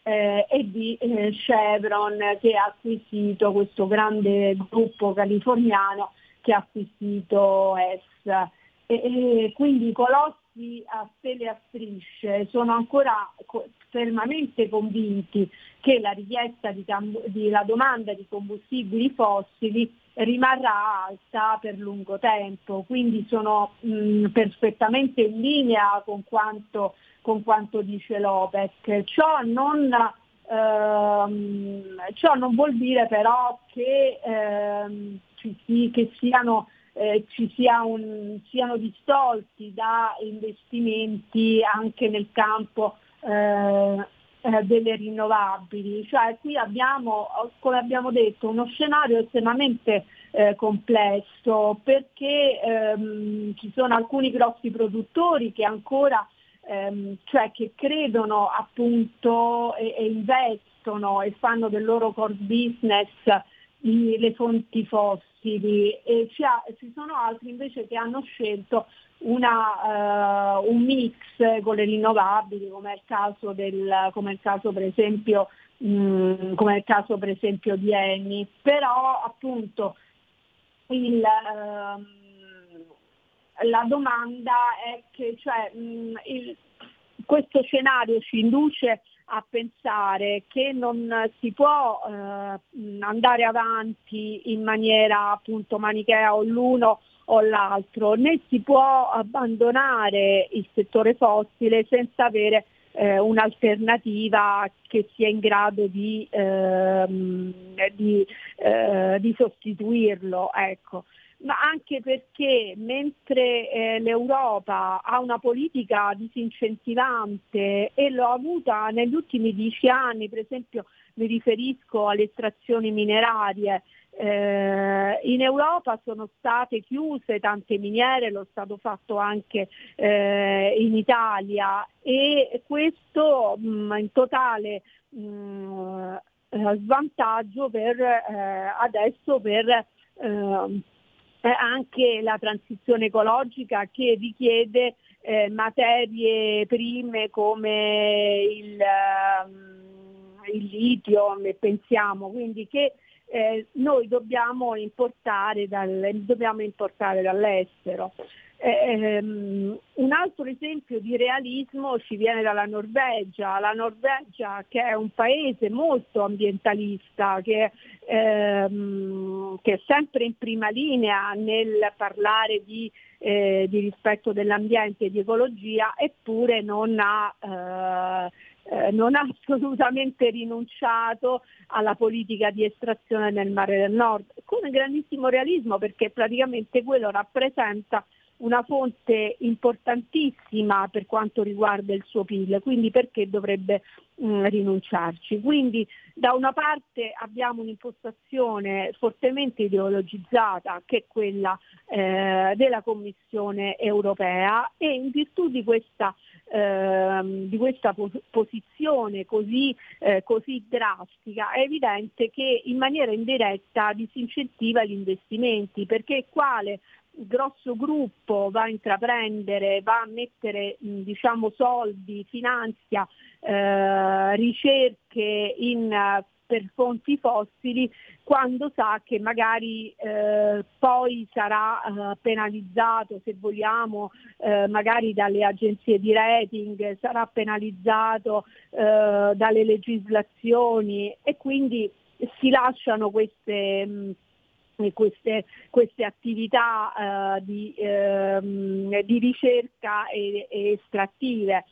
eh, e di eh, Chevron che ha acquisito questo grande gruppo californiano che ha acquisito ES. E, e quindi i colossi a stelle a strisce sono ancora co- fermamente convinti che la richiesta di, di la domanda di combustibili fossili rimarrà alta per lungo tempo, quindi sono mh, perfettamente in linea con quanto, con quanto dice l'OPEC. Ciò non, ehm, ciò non, vuol dire però che, ehm, ci, che siano eh, ci sia un, siano distolti da investimenti anche nel campo eh, eh, delle rinnovabili. Cioè qui abbiamo, come abbiamo detto, uno scenario estremamente eh, complesso perché ehm, ci sono alcuni grossi produttori che ancora ehm, cioè che credono appunto e, e investono e fanno del loro core business le fonti fossili e ci sono altri invece che hanno scelto una, uh, un mix con le rinnovabili come è il caso, del, come il caso per esempio mh, mm, come è il caso per esempio di Eni, però appunto il, uh, la domanda è che cioè, mh, mm, il, questo scenario ci induce a pensare che non si può eh, andare avanti in maniera appunto manichea o l'uno o l'altro, né si può abbandonare il settore fossile senza avere eh, un'alternativa che sia in grado di, ehm, di, eh, di sostituirlo. Ecco ma anche perché mentre eh, l'Europa ha una politica disincentivante e l'ha avuta negli ultimi dieci anni, per esempio mi riferisco alle estrazioni minerarie, Eh, in Europa sono state chiuse tante miniere, lo è stato fatto anche eh, in Italia e questo mh, mm, in totale mh, mm, svantaggio per eh, adesso per eh, anche la transizione ecologica che richiede eh, materie prime come il, uh, il litio, pensiamo, quindi che eh, noi dobbiamo importare, dal, dobbiamo importare dall'estero. Eh, um, un altro esempio di realismo ci viene dalla Norvegia, la Norvegia che è un paese molto ambientalista, che, ehm, che è sempre in prima linea nel parlare di, eh, di rispetto dell'ambiente e di ecologia, eppure non ha eh, eh, non ha assolutamente rinunciato alla politica di estrazione nel mare del nord, con grandissimo realismo perché praticamente quello rappresenta una fonte importantissima per quanto riguarda il suo PIL, quindi perché dovrebbe mh, mm, rinunciarci? Quindi da una parte abbiamo un'impostazione fortemente ideologizzata che è quella eh, della Commissione europea e in virtù di questa ehm, di questa pos- posizione così, eh, così, drastica, è evidente che in maniera indiretta disincentiva gli investimenti, perché quale grosso gruppo va a intraprendere, va a mettere diciamo, soldi, finanzia eh, ricerche in per fonti fossili quando sa che magari eh, poi sarà eh, penalizzato, se vogliamo, eh, magari dalle agenzie di rating, sarà penalizzato eh, dalle legislazioni e quindi si lasciano queste queste, queste, attività eh, di, ehm, di, ricerca e, e estrattive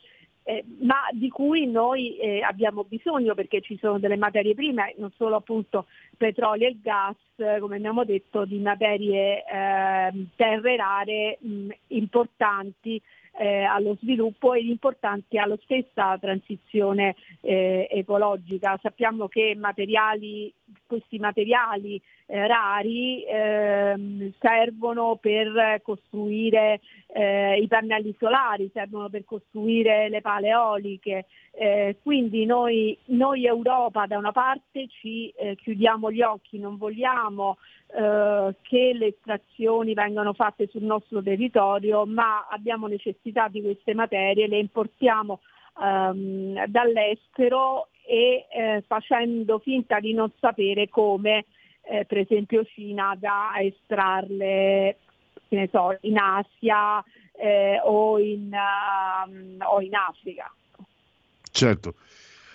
eh, ma di cui noi eh, abbiamo bisogno perché ci sono delle materie prime, non solo appunto petrolio e gas, come abbiamo detto, di materie eh, terre rare mh, importanti eh, allo sviluppo e importanti alla stessa transizione eh, ecologica. Sappiamo che materiali, questi materiali eh, rari ehm, servono per costruire eh, i pannelli solari, servono per costruire le pale eoliche. Eh, quindi noi, noi, Europa da una parte ci eh, chiudiamo gli occhi, non vogliamo eh, che le estrazioni vengano fatte sul nostro territorio, ma abbiamo necessità di queste materie, le importiamo ehm, dall'estero e eh, facendo finta di non sapere come eh, per esempio Cina da estrarle so, in Asia eh, o, in, uh, o in Africa. Certo.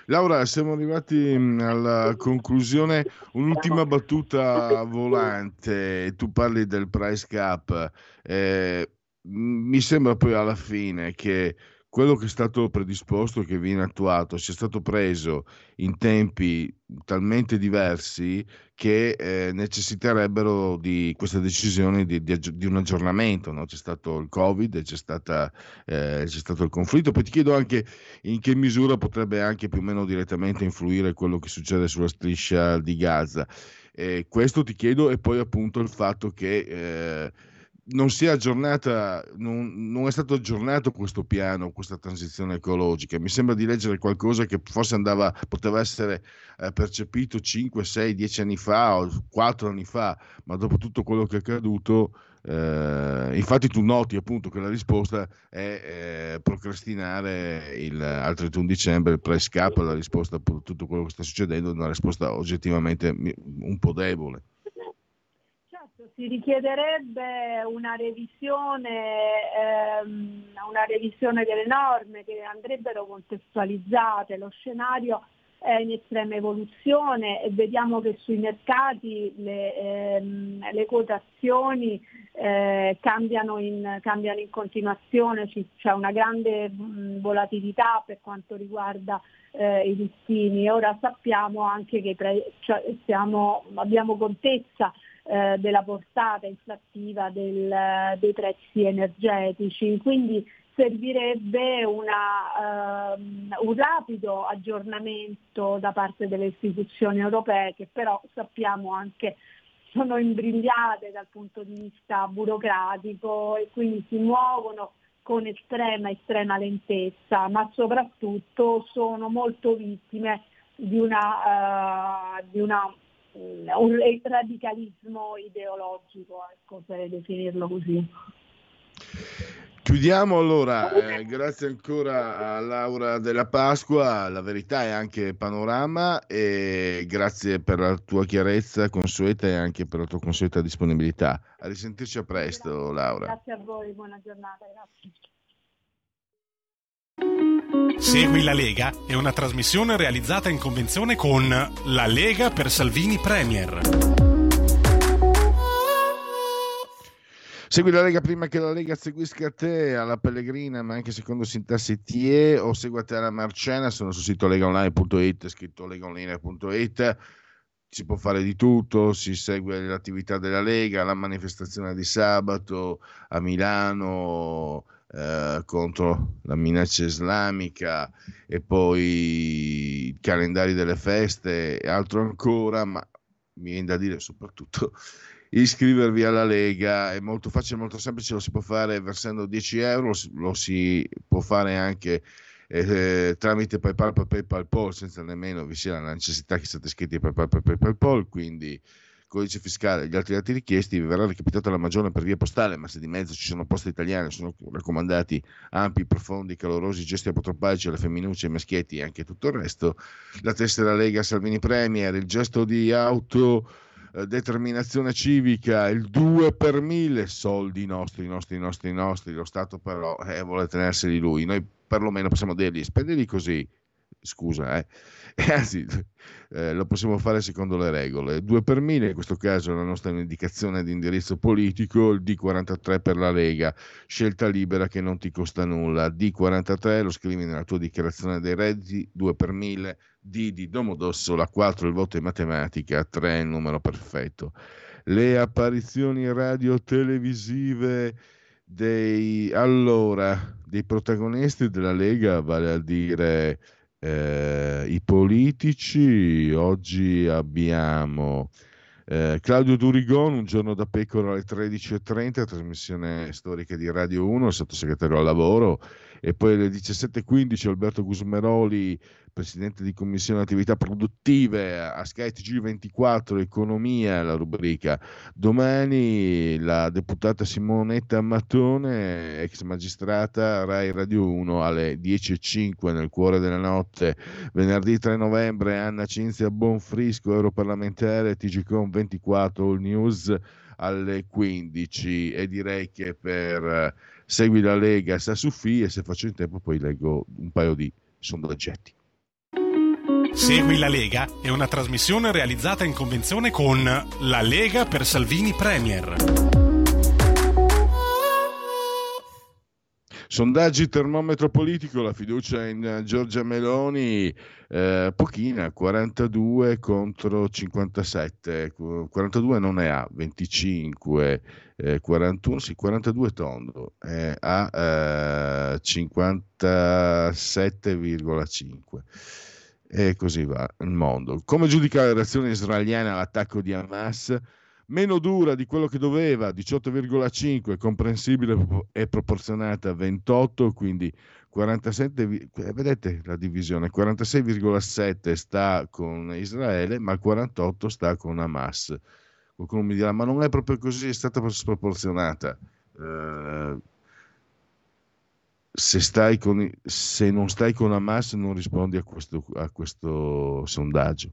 Laura, siamo arrivati mm, alla conclusione. Un'ultima battuta volante. Tu parli del price cap. Eh, mi sembra poi alla fine che quello che è stato predisposto, che viene attuato, sia stato preso in tempi talmente diversi che eh, necessiterebbero di questa decisione di, di, di un aggiornamento. No? C'è stato il Covid, c'è, stata, eh, c'è, stato il conflitto. Poi ti chiedo anche in che misura potrebbe anche più o meno direttamente influire quello che succede sulla striscia di Gaza. Eh, questo ti chiedo e poi appunto il fatto che eh, non si è aggiornata, non, non, è stato aggiornato questo piano, questa transizione ecologica. Mi sembra di leggere qualcosa che forse andava, poteva essere eh, percepito 5, 6, 10 anni fa o 4 anni fa, ma dopo tutto quello che è accaduto, eh, infatti tu noti appunto che la risposta è eh, procrastinare il, al 31 dicembre il price cap, la risposta a tutto quello che sta succedendo, una risposta oggettivamente un po' debole si richiederebbe una revisione, ehm, una revisione delle norme che andrebbero contestualizzate. Lo scenario è in estrema evoluzione e vediamo che sui mercati le, ehm, le quotazioni eh, cambiano, in, cambiano, in, continuazione, c'è una grande mh, volatilità per quanto riguarda eh, i listini. Ora sappiamo anche che pre- cioè siamo, abbiamo contezza eh, della portata inflattiva del, dei prezzi energetici, quindi servirebbe una, um, un rapido aggiornamento da parte delle istituzioni europee che però sappiamo anche sono imbrigliate dal punto di vista burocratico e quindi si muovono con estrema, estrema lentezza, ma soprattutto sono molto vittime di, una, uh, di una, un radicalismo ideologico, ecco, per definirlo così. Chiudiamo allora, eh, grazie ancora a Laura della Pasqua, la verità è anche panorama e grazie per la tua chiarezza consueta e anche per la tua consueta disponibilità. A risentirci a presto grazie. Laura. Grazie a voi, buona giornata, grazie. Segui la Lega è una trasmissione realizzata in convenzione con La Lega per Salvini Premier. Segui la Lega prima che la Lega seguisca te alla Pellegrina, ma anche secondo sintassi TIE o segua te alla Marcena, sono sul sito legaonline.it, scritto legaonline.it. Si può fare di tutto, si segue l'attività della Lega, la manifestazione di sabato a Milano eh, contro la minaccia islamica e poi i calendari delle feste e altro ancora, ma mi viene da dire soprattutto iscrivervi alla Lega. È molto facile, molto semplice, lo si può fare versando 10 euro, lo si può fare anche eh, tramite PayPal PayPal Poll senza nemmeno vi sia la necessità che siate iscritti a PayPal PayPal Poll, quindi codice fiscale e gli altri dati richiesti vi verrà recapitata la maggiore per via postale, ma se di mezzo ci sono poste italiane, sono raccomandati ampi, profondi, calorosi gesti apotropaici alle femminucce, ai maschietti e anche tutto il resto, la tessera Lega Salvini Premier, il gesto di auto eh, determinazione civica, il 2 per 1000, soldi nostri, nostri, nostri, nostri, lo Stato però eh, vuole tenerseli lui, noi perlomeno possiamo dirgli spendili così, scusa, eh. anzi eh, lo possiamo fare secondo le regole. 2 per 1000 in questo caso è la nostra indicazione di indirizzo politico, il D43 per la Lega, scelta libera che non ti costa nulla. D43 lo scrivi nella tua dichiarazione dei redditi, 2 per 1000, D di Domodossola, 4 il voto in matematica, 3 il numero perfetto. Le apparizioni radio-televisive dei, allora, dei protagonisti della Lega, vale a dire eh, i politici. Oggi abbiamo eh, Claudio Durigon, un giorno da pecora alle 13.30, trasmissione storica di Radio 1, il sottosegretario al lavoro, e poi alle 17.15 Alberto Gusmeroli, presidente di commissione attività produttive a Sky TG24 Economia, la rubrica. Domani la deputata Simonetta Mattone, ex magistrata Rai Radio 1 alle 10.05 nel cuore della notte. Venerdì 3 novembre Anna Cinzia Bonfrisco, europarlamentare TGCOM 24 All News alle 15 e direi che per Segui la Lega sta su FI e se faccio in tempo poi leggo un paio di sondaggetti. Segui la Lega è una trasmissione realizzata in convenzione con La Lega per Salvini Premier. Sondaggi termometro politico, la fiducia in Giorgia Meloni eh, pochina, 42 contro 57, 42 non è A, 25, eh, 41, sì, 42 tondo, eh, a eh, 57,5 e così va il mondo. Come giudica la reazione israeliana all'attacco di Hamas? Meno dura di quello che doveva, 18,5, comprensibile e proporzionata 28, quindi 47, eh, vedete la divisione, 46,7 sta con Israele, ma il 48 sta con Hamas. Qualcuno mi dirà, ma non è proprio così, è stata sproporzionata. Eh, se, con, se, non stai con Hamas non rispondi a questo, a questo sondaggio.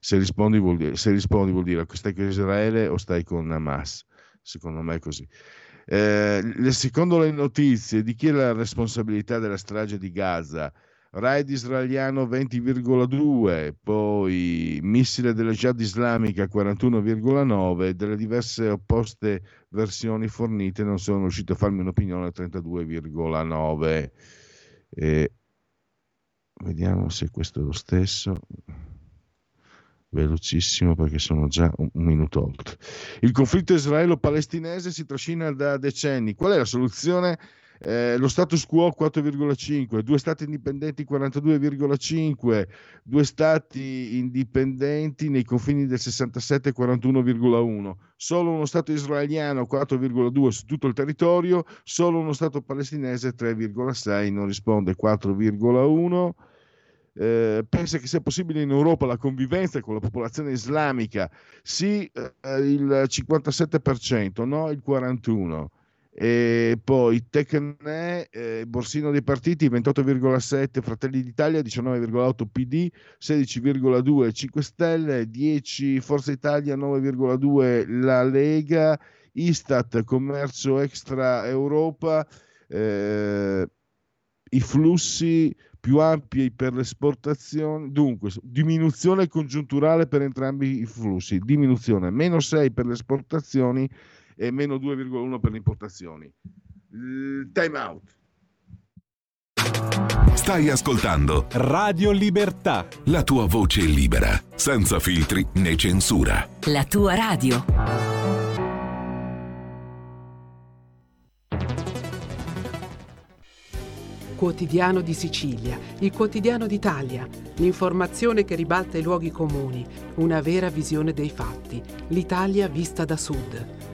Se rispondi, vuol dire, se rispondi vuol dire stai con Israele o stai con Hamas. Secondo me è così. Eh, secondo le notizie, di chi è la responsabilità della strage di Gaza? Raid israeliano 20,2, poi missile della Jihad islamica 41,9, delle diverse opposte versioni fornite non sono riuscito a farmi un'opinione 32,9. E vediamo se questo è lo stesso velocissimo perché sono già un minuto oltre. Il conflitto israelo-palestinese si trascina da decenni. Qual è la soluzione? Eh, lo status quo 4,5, due stati indipendenti 42,5, due stati indipendenti nei confini del 67 41,1, solo uno stato israeliano 4,2 su tutto il territorio, solo uno stato palestinese 3,6 non risponde 4,1. Eh, pensa che sia possibile in Europa la convivenza con la popolazione islamica? Sì, eh, il 57%, no il 41%. E poi Tecne, eh, Borsino dei partiti 28,7, Fratelli d'Italia 19,8 PD, 16,2 5 Stelle, 10 Forza Italia, 9,2 la Lega, Istat, Commercio Extra Europa, eh, i flussi più ampi per l'esportazione, dunque diminuzione congiunturale per entrambi i flussi, diminuzione meno 6 per le esportazioni e meno 2,1 per le importazioni. Time out. Stai ascoltando Radio Libertà. La tua voce libera, senza filtri né censura. La tua radio. Quotidiano di Sicilia, il quotidiano d'Italia, l'informazione che ribalta i luoghi comuni, una vera visione dei fatti, l'Italia vista da sud.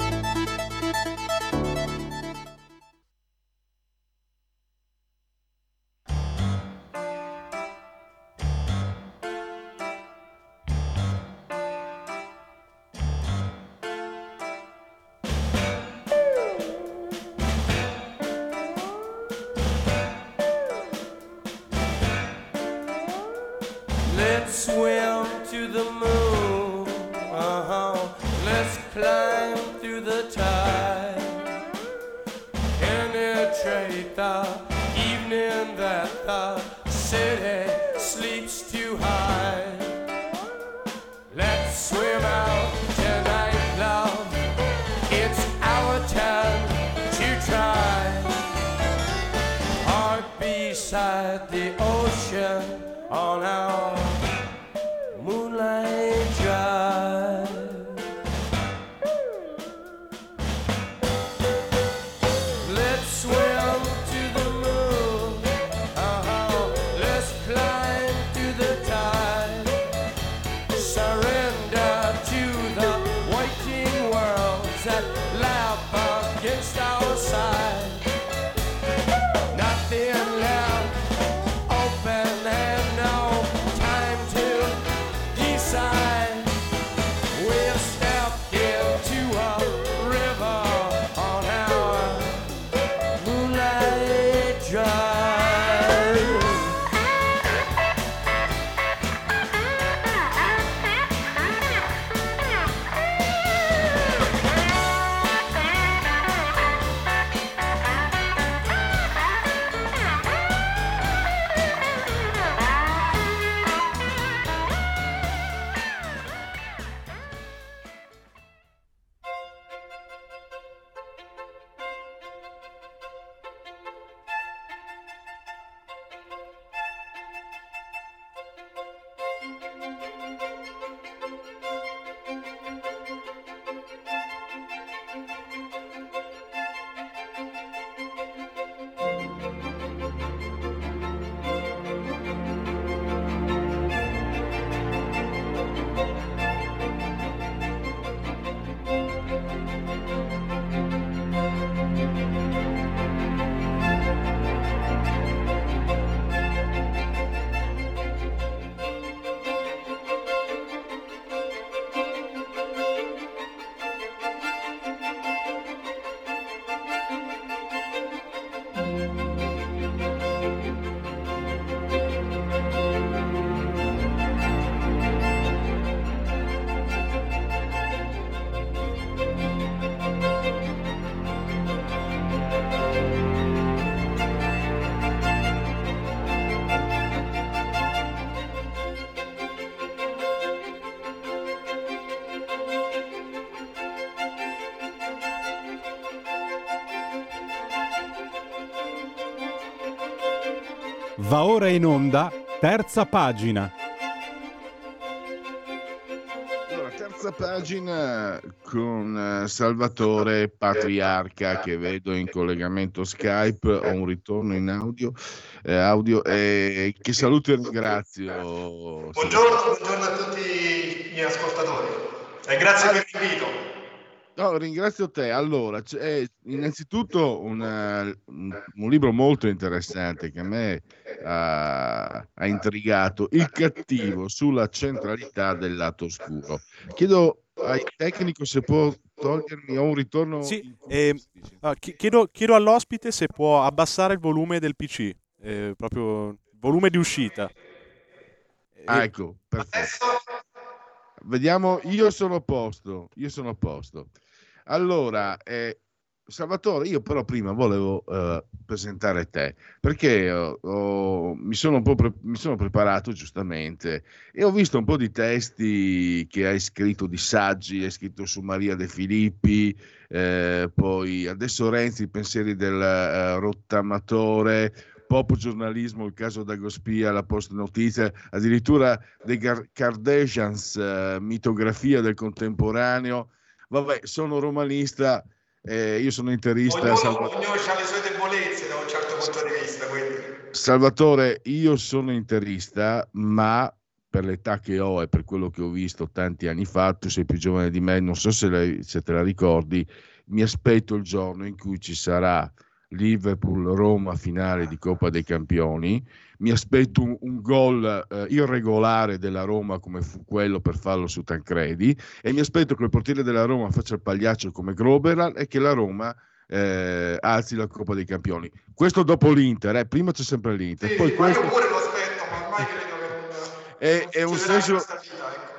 Va ora in onda, terza pagina. Allora, terza pagina con eh, Salvatore Patriarca che vedo in collegamento Skype, ho un ritorno in audio, eh, audio eh, che saluto e ringrazio. Buongiorno, buongiorno a tutti i miei ascoltatori e grazie per l'invito. No, ringrazio te. Allora, c'è innanzitutto una, un, un, libro molto interessante che a me ha, ha, intrigato, Il cattivo sulla centralità del lato oscuro. Chiedo al tecnico se può togliermi, ho un ritorno... Sì, eh, chiedo, chiedo, all'ospite se può abbassare il volume del PC, eh, proprio volume di uscita. Ah, ecco, perfetto. Vediamo, io sono a posto, io sono a posto. Allora, eh, Salvatore, io però prima volevo uh, presentare te perché uh, uh, mi, sono pre- mi, sono preparato giustamente e ho visto un po' di testi che hai scritto, di saggi, hai scritto su Maria De Filippi, eh, poi adesso Renzi, i pensieri del eh, rottamatore, pop giornalismo, il caso Dagospia, la post notizia, addirittura dei Gar- Kardashians, eh, mitografia del contemporaneo vabbè, sono romanista, eh, io sono interista. Ognuno, Salvatore... ognuno ha le sue debolezze da un certo punto di vista. Quindi. Salvatore, io sono interista, ma per l'età che ho e per quello che ho visto tanti anni fa, tu sei più giovane di me, non so se, lei, se te la ricordi, mi aspetto il giorno in cui ci sarà Liverpool-Roma finale di Coppa dei Campioni. Mi aspetto un, un gol eh, irregolare della Roma come fu quello per farlo su Tancredi e mi aspetto che il portiere della Roma faccia il pagliaccio come Groberan e che la Roma eh, alzi la Coppa dei Campioni. Questo dopo l'Inter, eh. prima c'è sempre l'Inter. Sì, Poi questo... io pure lo aspetto, ma ormai credo che non, è, è un senso... Vita, ecco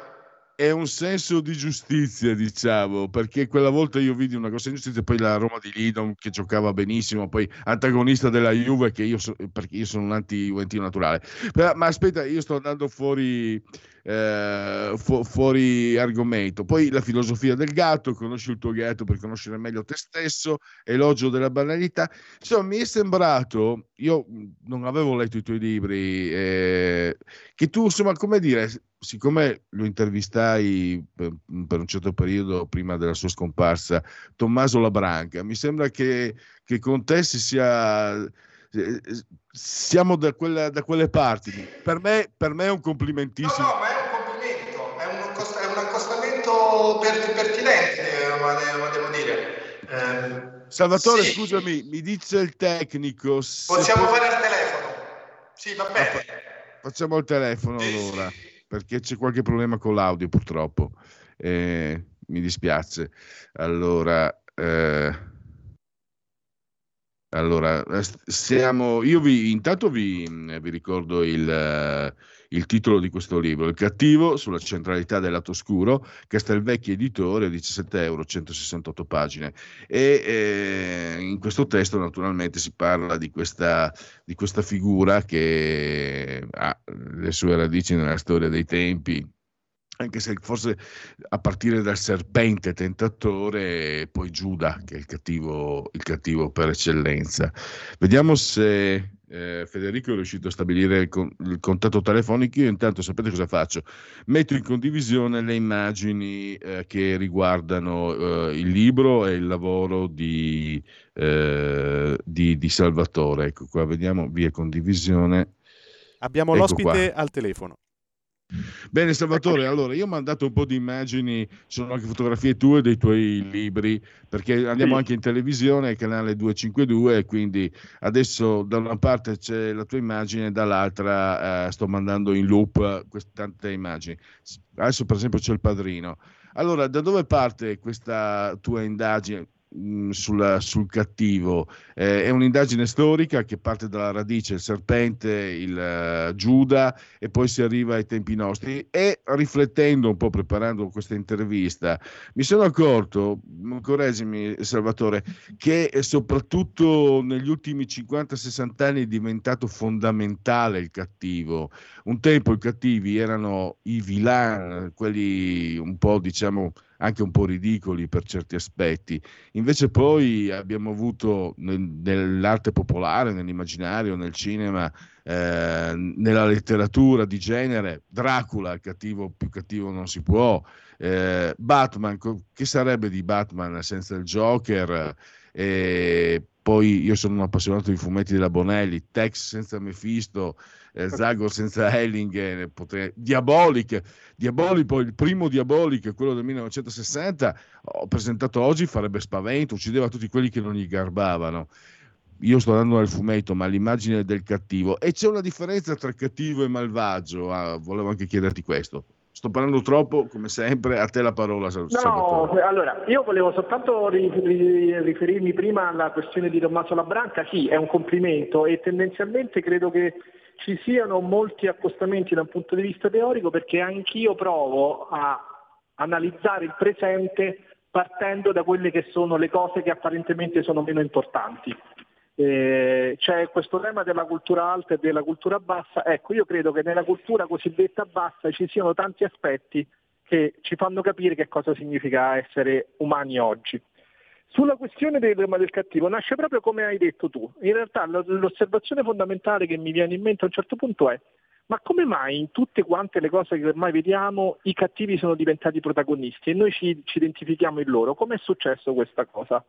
è un senso di giustizia, diciamo, perché quella volta io vidi una grossa ingiustizia, poi la Roma di Lidon che giocava benissimo, poi antagonista della Juve, che io, so, perché io sono un anti-juventino naturale. Però, ma aspetta, io sto andando fuori, eh, fu- fuori argomento. Poi la filosofia del gatto, conosci il tuo gatto per conoscere meglio te stesso, elogio della banalità. Insomma, mi è sembrato, io non avevo letto i tuoi libri, eh, che tu, insomma, come dire siccome lo intervistai per, per, un certo periodo prima della sua scomparsa, Tommaso Labranca, mi sembra che, che con te si sia siamo da, quella, da quelle parti. Per me, per me, è un complimentissimo. No, no, Eh, Salvatore, sì. scusami, mi dice il tecnico. Possiamo fare al telefono. Sì, va bene. Facciamo il telefono sì, allora. Sì perché c'è qualche problema con l'audio purtroppo. Eh, mi dispiace. Allora, eh, allora siamo, io vi, intanto vi, vi ricordo il, il, titolo di questo libro, Il cattivo sulla centralità del lato oscuro, Castelvecchi editore, 17 euro, 168 pagine. E eh, in questo testo naturalmente si parla di questa, di questa figura che ha le sue radici nella storia dei tempi, anche se forse a partire dal serpente tentatore, poi Giuda, che è il cattivo, il cattivo per eccellenza. Vediamo se eh, Federico è riuscito a stabilire il, con, il, contatto telefonico. Io intanto sapete cosa faccio? Metto in condivisione le immagini eh, che riguardano eh, il libro e il lavoro di, eh, di, di, Salvatore. Ecco qua, vediamo via condivisione. Abbiamo ecco l'ospite qua. al telefono. Bene Salvatore, allora io ho mandato un po' di immagini, sono anche fotografie tue dei tuoi libri, perché andiamo sì. anche in televisione, canale 252, quindi adesso da una parte c'è la tua immagine, dall'altra eh, sto mandando in loop queste tante immagini. Adesso per esempio c'è il padrino. Allora, da dove parte questa tua indagine? Mm, sul, cattivo. Eh, è un'indagine storica che parte dalla radice, il serpente, il uh, Giuda e poi si arriva ai tempi nostri e riflettendo un po', preparando questa intervista, mi sono accorto, correggimi Salvatore, che soprattutto negli ultimi 50-60 anni è diventato fondamentale il cattivo. Un tempo i cattivi erano i vilain, quelli un po' diciamo anche un po' ridicoli per certi aspetti. Invece poi abbiamo avuto nel, nell'arte popolare, nell'immaginario, nel cinema, eh, nella letteratura di genere, Dracula, il cattivo più cattivo non si può, eh, Batman, che sarebbe di Batman senza il Joker? Eh, poi io sono un appassionato di fumetti della Bonelli, Tex senza Mephisto, eh, Zagor senza Hellinger, potre... Diabolic, Diabolic, poi il primo Diabolic, quello del 1960, ho presentato oggi, farebbe spavento, uccideva tutti quelli che non gli garbavano. Io sto dando nel fumetto, ma l'immagine del cattivo. E c'è una differenza tra cattivo e malvagio, ah, volevo anche chiederti questo. Sto parlando troppo, come sempre, a te la parola. No, allora, io volevo soltanto riferirmi prima alla questione di Tommaso Labranca, sì, è un complimento e tendenzialmente credo che ci siano molti accostamenti da un punto di vista teorico perché anch'io provo a analizzare il presente partendo da quelle che sono le cose che apparentemente sono meno importanti. Eh, c'è questo tema della cultura alta e della cultura bassa. Ecco, io credo che nella cultura cosiddetta bassa ci siano tanti aspetti che ci fanno capire che cosa significa essere umani oggi. Sulla questione del del cattivo nasce proprio come hai detto tu. In realtà l'osservazione fondamentale che mi viene in mente a un certo punto è ma come mai in tutte quante le cose che ormai vediamo i cattivi sono diventati protagonisti e noi ci, ci identifichiamo in loro? Come è successo questa cosa?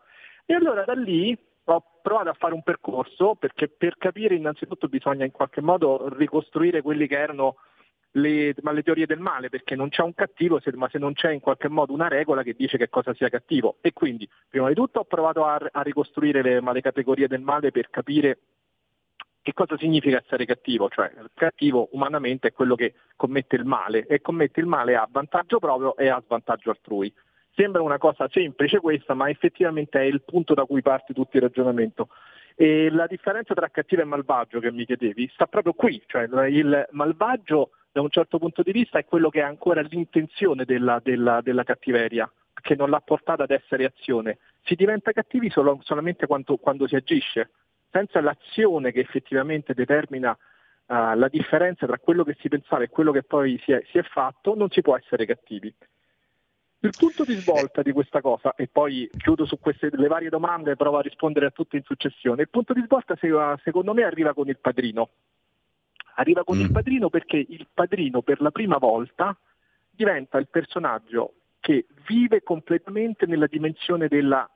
E allora da lì ho provato a fare un percorso perché per capire innanzitutto bisogna in qualche modo ricostruire quelli che erano le, le, teorie del male, perché non c'è un cattivo, se, ma se non c'è in qualche modo una regola che dice che cosa sia cattivo. E quindi, prima di tutto, ho provato a, a ricostruire le, le, categorie del male per capire che cosa significa essere cattivo. Cioè, il cattivo umanamente è quello che commette il male, e commette il male a vantaggio proprio e a svantaggio altrui. Sembra una cosa semplice questa, ma effettivamente è il punto da cui parte tutto il ragionamento. E la differenza tra cattivo e malvagio che mi chiedevi sta proprio qui, cioè il malvagio da un certo punto di vista è quello che ha ancora l'intenzione della, della, della cattiveria, che non l'ha portata ad essere azione. Si diventa cattivi solo, solamente quando, quando, si agisce, senza l'azione che effettivamente determina uh, la differenza tra quello che si pensava e quello che poi si è, si è fatto, non si può essere cattivi. Il punto di svolta di questa cosa, e poi chiudo su queste le varie domande e provo a rispondere a tutte in successione, il punto di svolta secondo me arriva con il padrino. Arriva con mm. il padrino perché il padrino per la prima volta diventa il personaggio che vive completamente nella dimensione della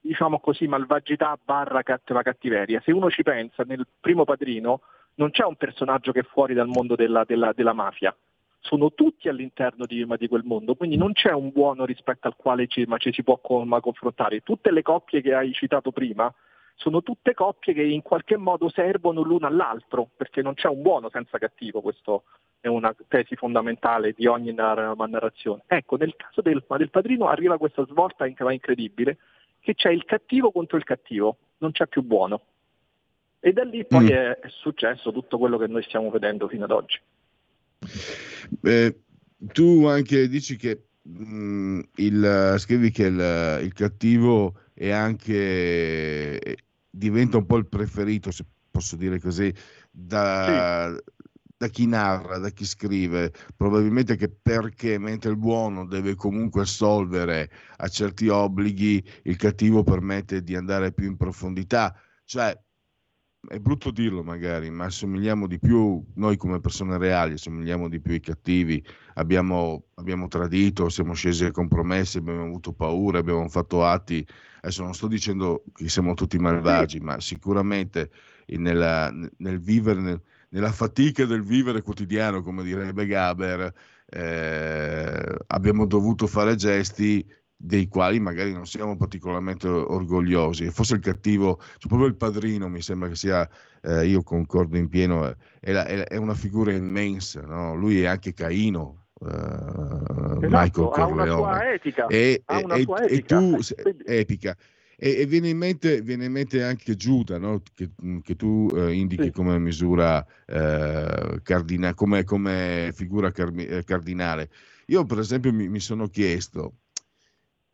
diciamo così, malvagità barra cattiva cattiveria. Se uno ci pensa, nel primo padrino non c'è un personaggio che è fuori dal mondo della, della, della mafia, sono tutti all'interno di, di, quel mondo, quindi non c'è un buono rispetto al quale ci, ci si può confrontare. Tutte le coppie che hai citato prima sono tutte coppie che in qualche modo servono l'uno all'altro, perché non c'è un buono senza cattivo, questa è una tesi fondamentale di ogni narrazione. Ecco, nel caso del, del padrino arriva questa svolta incredibile, che c'è il cattivo contro il cattivo, non c'è più buono. E da lì poi mm. è, è successo tutto quello che noi stiamo vedendo fino ad oggi. Eh, tu anche dici che mh, mm, il, scrivi che il, il, cattivo è anche diventa un po' il preferito, se posso dire così, da, sì. da chi narra, da chi scrive, probabilmente che perché mentre il buono deve comunque assolvere a certi obblighi, il cattivo permette di andare più in profondità. Cioè, è brutto dirlo magari, ma assomigliamo di più, noi come persone reali, assomigliamo di più ai cattivi, abbiamo, abbiamo tradito, siamo scesi a compromessi, abbiamo avuto paura, abbiamo fatto atti, adesso non sto dicendo che siamo tutti malvagi, ma sicuramente nella, nel vivere, nel, nella fatica del vivere quotidiano, come direbbe Gaber, eh, abbiamo dovuto fare gesti dei quali magari non siamo particolarmente orgogliosi. Forse il cattivo, cioè proprio il padrino mi sembra che sia, eh, io concordo in pieno, è, la, è una figura immensa, no? lui è anche Caino. Uh, esatto, Michael Corleone. E, e, e tu, epica. E, e, viene, in mente, viene in mente anche Giuda, no? che, che, tu eh, indichi sì. come misura eh, cardina, come, come, figura car- cardinale. Io, per esempio, mi, mi sono chiesto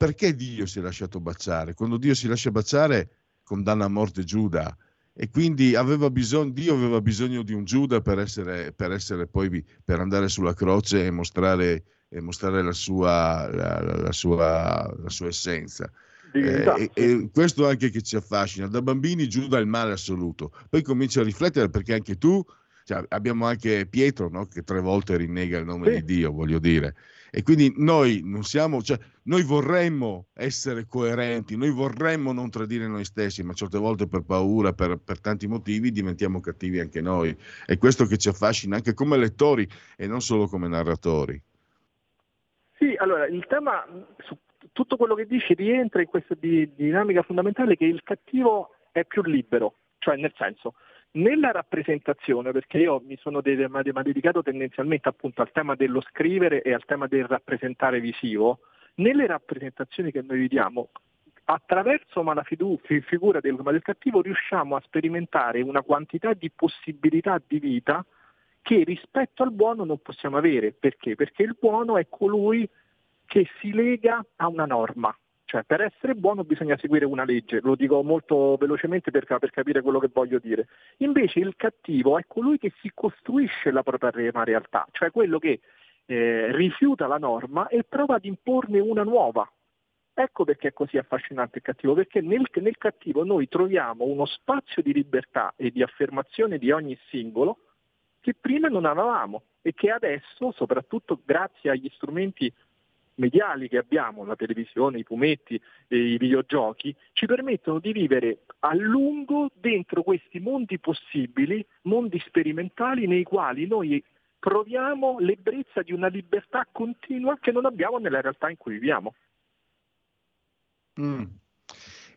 perché Dio si è lasciato baciare? Quando Dio si lascia baciare, condanna a morte Giuda. E quindi aveva bisogno, Dio aveva bisogno di un Giuda per essere, per essere poi per andare sulla croce e mostrare e mostrare la sua, la, la sua, la sua essenza. Eh, e, e, questo anche che ci affascina, da bambini giù dal male assoluto, poi comincia a riflettere perché anche tu, cioè, abbiamo anche Pietro no? che tre volte rinnega il nome sì. di Dio, voglio dire, e quindi noi non siamo, cioè, noi vorremmo essere coerenti, noi vorremmo non tradire noi stessi, ma certe volte per paura, per, per tanti motivi, diventiamo cattivi anche noi. È questo che ci affascina anche come lettori e non solo come narratori. Sì, allora il tema tutto quello che dici rientra in questa di, dinamica fondamentale che il cattivo è più libero, cioè nel senso, nella rappresentazione, perché io mi sono dedicato tendenzialmente appunto al tema dello scrivere e al tema del rappresentare visivo, nelle rappresentazioni che noi vediamo, attraverso la figura del, del cattivo riusciamo a sperimentare una quantità di possibilità di vita che rispetto al buono non possiamo avere. Perché? Perché il buono è colui che si lega a una norma. Cioè, per essere buono bisogna seguire una legge, lo dico molto velocemente per, per capire quello che voglio dire. Invece il cattivo è colui che si costruisce la propria realtà, cioè quello che eh, rifiuta la norma e prova ad imporne una nuova. Ecco perché è così affascinante il cattivo, perché nel, nel cattivo noi troviamo uno spazio di libertà e di affermazione di ogni singolo che prima non avevamo e che adesso, soprattutto grazie agli strumenti mediali che abbiamo, la televisione, i fumetti, i videogiochi, ci permettono di vivere a lungo dentro questi mondi possibili, mondi sperimentali nei quali noi proviamo l'ebbrezza di una libertà continua che non abbiamo nella realtà in cui viviamo. Mm.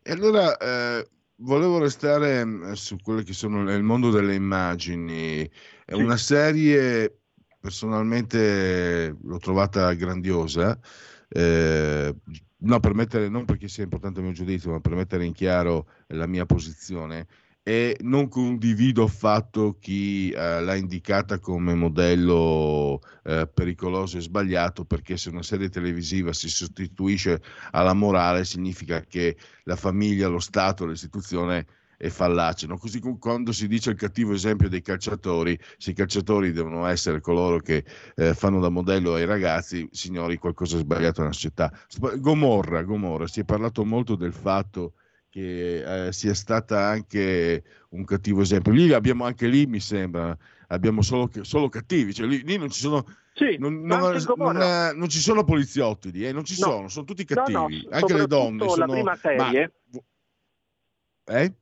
E allora eh, volevo restare mm, su quello che sono il mondo delle immagini. È sì. una serie personalmente l'ho trovata grandiosa. Eh, no, per mettere, non perché sia importante il mio giudizio, ma per mettere in chiaro la mia posizione. E non condivido affatto chi eh, l'ha indicata come modello eh, pericoloso e sbagliato, perché se una serie televisiva si sostituisce alla morale significa che la famiglia, lo Stato, l'istituzione e fallace. No? Così quando si dice il cattivo esempio dei calciatori, se i calciatori devono essere coloro che eh, fanno da modello ai ragazzi, signori, qualcosa è sbagliato nella società. Gomorra, Gomorra, si è parlato molto del fatto che eh, sia stata anche un cattivo esempio. Lì abbiamo anche lì, mi sembra, abbiamo solo, solo cattivi, cioè lì, lì non ci sono... Sì, non, non, non, non, ci sono poliziotti lì, eh, non ci no. sono, sono tutti cattivi, no, no, anche le donne. Sono, la prima serie, ma, eh?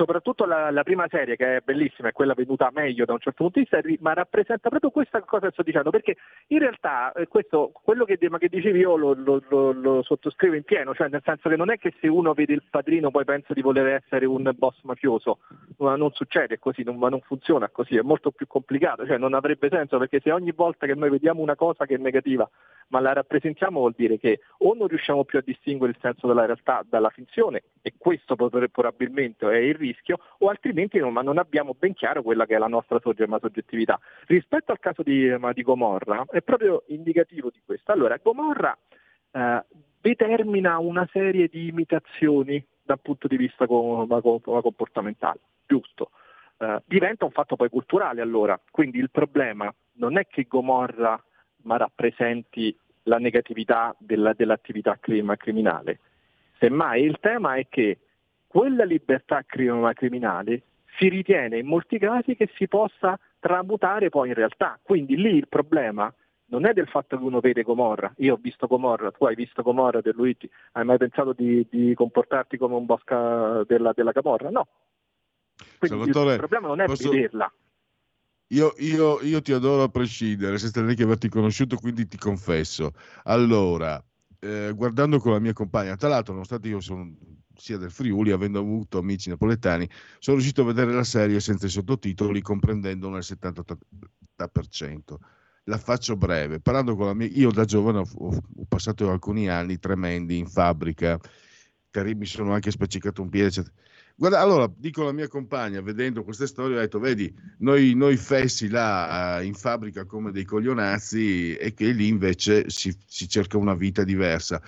Soprattutto la, la, prima serie che è bellissima, è quella venuta meglio da un certo punto di vista, ma rappresenta proprio questa cosa che sto dicendo, perché in realtà eh, questo, quello che, che, dicevi io lo, lo, lo, lo, sottoscrivo in pieno, cioè nel senso che non è che se uno vede il padrino poi pensa di voler essere un boss mafioso, ma non succede così, non, ma non funziona così, è molto più complicato, cioè non avrebbe senso perché se ogni volta che noi vediamo una cosa che è negativa ma la rappresentiamo vuol dire che o non riusciamo più a distinguere il senso della realtà dalla finzione e questo probabilmente è il rischio, o altrimenti non, non abbiamo ben chiaro quella che è la nostra soggettività. Rispetto al caso di, di Gomorra è proprio indicativo di questo. Allora, Gomorra eh, determina una serie di imitazioni dal punto di vista comportamentale, giusto. Uh, diventa un fatto poi culturale allora, quindi il problema non è che Gomorra ma rappresenti la negatività della, dell'attività criminale. Semmai il tema è che quella libertà criminale si ritiene in molti casi che si possa tramutare poi in realtà. Quindi lì il problema non è del fatto che uno vede Gomorra, io ho visto Gomorra, tu hai visto Gomorra per Luigi, hai mai pensato di, di comportarti come un bosca della, della Camorra? No. Quindi il problema non è posso... vederla. Io, io, io, ti adoro a prescindere, senza neanche averti conosciuto, quindi ti confesso. Allora, eh, guardando con la mia compagna, tra l'altro, nonostante io sono sia del Friuli, avendo avuto amici napoletani, sono riuscito a vedere la serie senza i sottotitoli, comprendendone il 70%. La faccio breve. Parlando con la mia, io da giovane ho, ho passato alcuni anni tremendi in fabbrica, mi sono anche spaccicato un piede, eccetera Guarda, allora dico alla mia compagna, vedendo queste storie, ho detto: Vedi, noi, noi fessi là in fabbrica come dei coglionazzi, e che lì invece si, si cerca una vita diversa.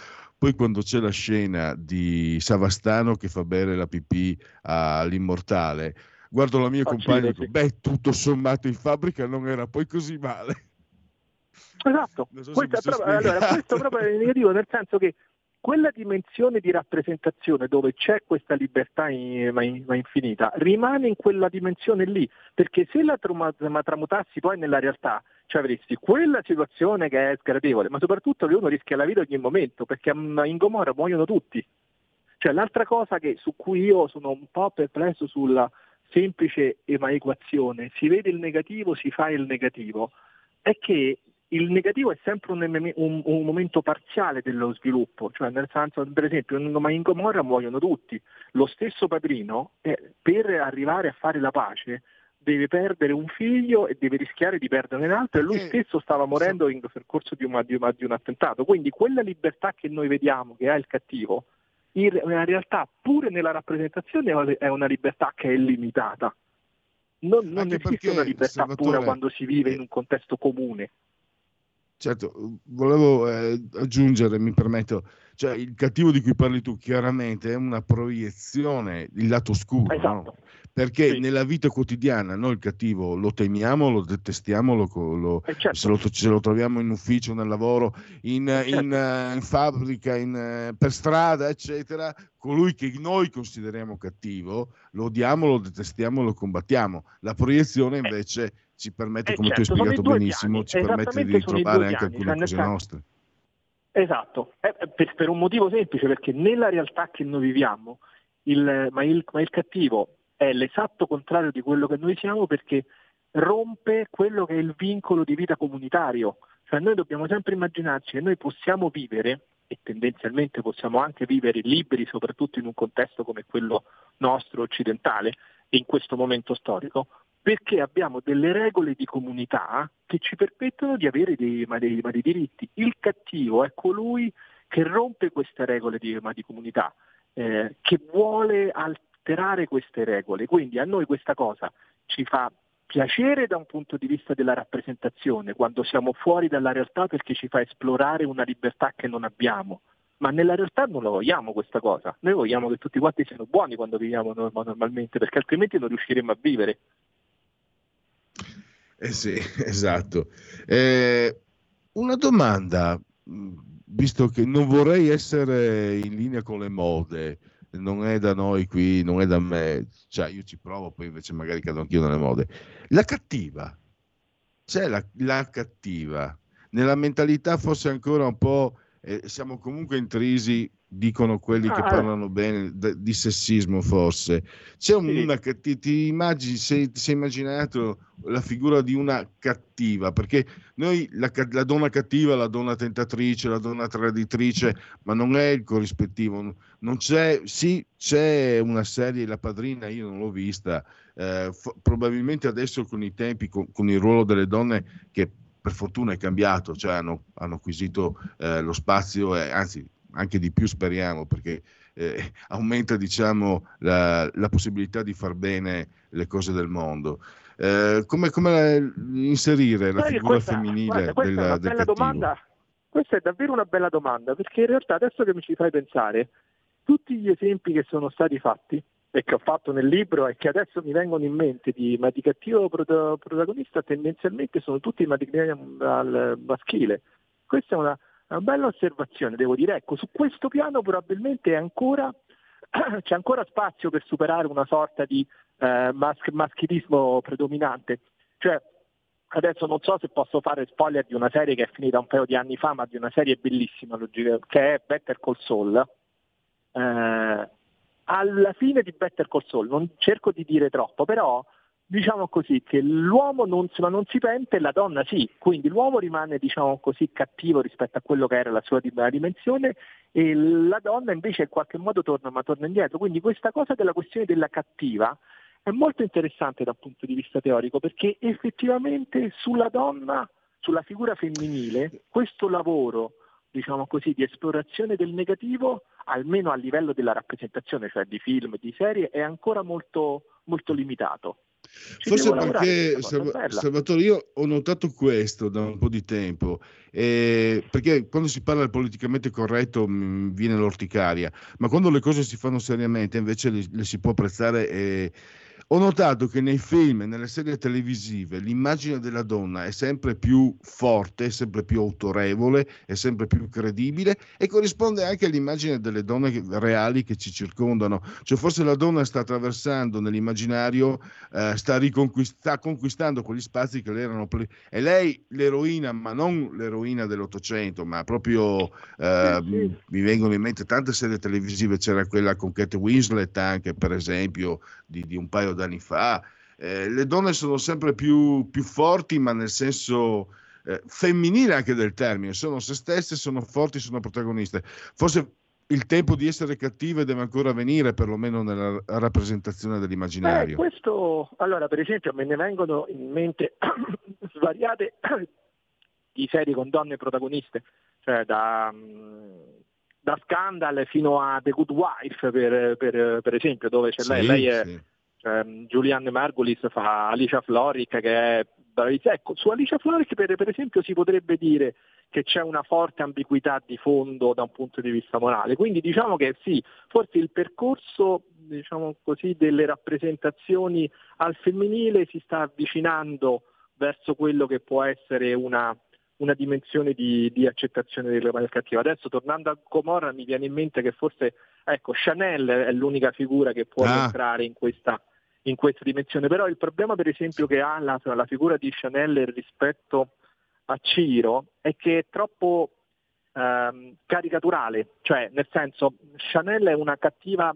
Poi quando c'è la scena di Savastano che fa bere la pipì all'immortale, guardo la mia compagna e dico, beh, tutto sommato in fabbrica non era poi così male. Esatto, so questo, è proprio, allora, questo proprio è negativo nel senso che quella dimensione di rappresentazione dove c'è questa libertà in, ma, in, ma, infinita rimane in quella dimensione lì, perché se la tramutassi poi nella realtà, cioè avresti quella situazione che è sgradevole, ma soprattutto che uno rischia la vita ogni momento, perché in Gomorra muoiono tutti. Cioè, l'altra cosa che, su cui io sono un po' perplesso sulla semplice equazione, si vede il negativo, si fa il negativo, è che il negativo è sempre un, un, un, momento parziale dello sviluppo, cioè nel senso, per esempio, in Gomorra muoiono tutti, lo stesso padrino eh, per arrivare a fare la pace deve perdere un figlio e deve rischiare di perderne un altro e lui stesso stava morendo in percorso di, una, di, una, di un attentato. Quindi quella libertà che noi vediamo che ha il cattivo, in realtà pure nella rappresentazione è una libertà che è limitata. Non, non esiste una libertà pura quando si vive in un contesto comune. Certo, volevo eh, aggiungere, mi permetto, cioè il cattivo di cui parli tu chiaramente è una proiezione, il lato oscuro, esatto. no? perché sì. nella vita quotidiana noi il cattivo lo temiamo, lo detestiamo, lo, lo, eh certo. se, lo, se, lo, troviamo in ufficio, nel lavoro, in, eh certo. in, uh, in fabbrica, in, per strada, eccetera, colui che noi consideriamo cattivo, lo odiamo, lo detestiamo, lo combattiamo. La proiezione invece... Eh ci permette, eh, come certo, tu hai certo, spiegato benissimo, ci permette di ritrovare anche alcune cioè, cose nostre. Esatto, eh, per, per, un motivo semplice, perché nella realtà che noi viviamo, il, ma, il, ma il cattivo è l'esatto contrario di quello che noi siamo perché rompe quello che è il vincolo di vita comunitario. Cioè noi dobbiamo sempre immaginarci che noi possiamo vivere e tendenzialmente possiamo anche vivere liberi, soprattutto in un contesto come quello nostro occidentale, in questo momento storico, perché abbiamo delle regole di comunità che ci permettono di avere dei, ma dei, ma dei diritti. Il cattivo è colui che rompe queste regole di, di comunità, eh, che vuole alterare queste regole. Quindi a noi questa cosa ci fa piacere da un punto di vista della rappresentazione, quando siamo fuori dalla realtà perché ci fa esplorare una libertà che non abbiamo. Ma nella realtà non la vogliamo questa cosa. Noi vogliamo che tutti quanti siano buoni quando viviamo normalmente, perché altrimenti non riusciremo a vivere. Eh sì, esatto. Eh, una domanda, visto che non vorrei essere in linea con le mode, non è da noi qui, non è da me, cioè io ci provo, poi invece magari cado anch'io nelle mode. La cattiva, c'è la, la cattiva, nella mentalità forse ancora un po', eh, siamo comunque intrisi dicono quelli ah, che parlano bene d- di sessismo forse. C'è un, sì. una ti, ti immagini sei, ti sei immaginato la figura di una cattiva perché noi la, la, donna cattiva la donna tentatrice la donna traditrice ma non è il corrispettivo. Non c'è sì c'è una serie la padrina io non l'ho vista eh, f- probabilmente adesso con i tempi con, con il ruolo delle donne che per fortuna è cambiato, cioè hanno, hanno acquisito eh, lo spazio, e, anzi anche di più speriamo, perché eh, aumenta diciamo, la, la, possibilità di far bene le cose del mondo. Eh, come, come, inserire la figura questa, femminile guarda, della, del cattivo? Domanda. Questa è davvero una bella domanda, perché in realtà adesso che mi ci fai pensare, tutti gli esempi che sono stati fatti e che ho fatto nel libro e che adesso mi vengono in mente di, ma di cattivo protagonista tendenzialmente sono tutti al maschile. Questa è una, una bella osservazione, devo dire. Ecco, su questo piano probabilmente ancora, c'è ancora spazio per superare una sorta di eh, mas- maschilismo predominante. Cioè, adesso non so se posso fare spoiler di una serie che è finita un paio di anni fa, ma di una serie bellissima, che è Better Call Saul. Eh, alla fine di Better Call Saul, non cerco di dire troppo, però diciamo così, che l'uomo non, non, si pente la donna sì, quindi l'uomo rimane diciamo così cattivo rispetto a quello che era la sua dimensione e la donna invece in qualche modo torna, ma torna indietro. Quindi questa cosa della questione della cattiva è molto interessante dal punto di vista teorico perché effettivamente sulla donna, sulla figura femminile, questo lavoro diciamo così, di esplorazione del negativo, almeno a livello della rappresentazione, cioè di film, di serie, è ancora molto, molto limitato. Forse perché, Salva- Salvatore, io ho notato questo da un po' di tempo, eh, perché quando si parla del politicamente corretto mh, mm, viene l'orticaria, ma quando le cose si fanno seriamente invece le, le si può apprezzare e ho notato che nei film e nelle serie televisive l'immagine della donna è sempre più forte, è sempre più autorevole, è sempre più credibile e corrisponde anche all'immagine delle donne reali che ci circondano. Cioè forse la donna sta attraversando nell'immaginario, eh, sta, riconquist- sta conquistando quegli spazi che le erano... Ple- è lei l'eroina, ma non l'eroina dell'Ottocento, ma proprio eh, sì, sì. mi vengono in mente tante serie televisive, c'era quella con Kate Winslet anche per esempio di, di un paio di anni fa. Eh, le donne sono sempre più, più forti, ma nel senso eh, femminile anche del termine, sono se stesse, sono forti, sono protagoniste. Forse il tempo di essere cattive deve ancora venire, perlomeno nella rappresentazione dell'immaginario. Eh, questo, allora, per esempio, me ne vengono in mente svariate di serie con donne protagoniste, cioè da, mm, da Scandal fino a The Good Wife, per, per, per esempio, dove c'è sì, lei, lei è sì ehm, Julianne Margulis fa Alicia Floric che è bravissima. Ecco, su Alicia Floric per, per, esempio si potrebbe dire che c'è una forte ambiguità di fondo da un punto di vista morale. Quindi diciamo che sì, forse il percorso diciamo così, delle rappresentazioni al femminile si sta avvicinando verso quello che può essere una, una dimensione di, di, accettazione del cattivo. Adesso tornando a Gomorra mi viene in mente che forse ecco, Chanel è l'unica figura che può ah. entrare in questa, in questa dimensione. Però il problema per esempio che ha la, la figura di Chanel rispetto a Ciro è che è troppo ehm, caricaturale, cioè nel senso Chanel è una cattiva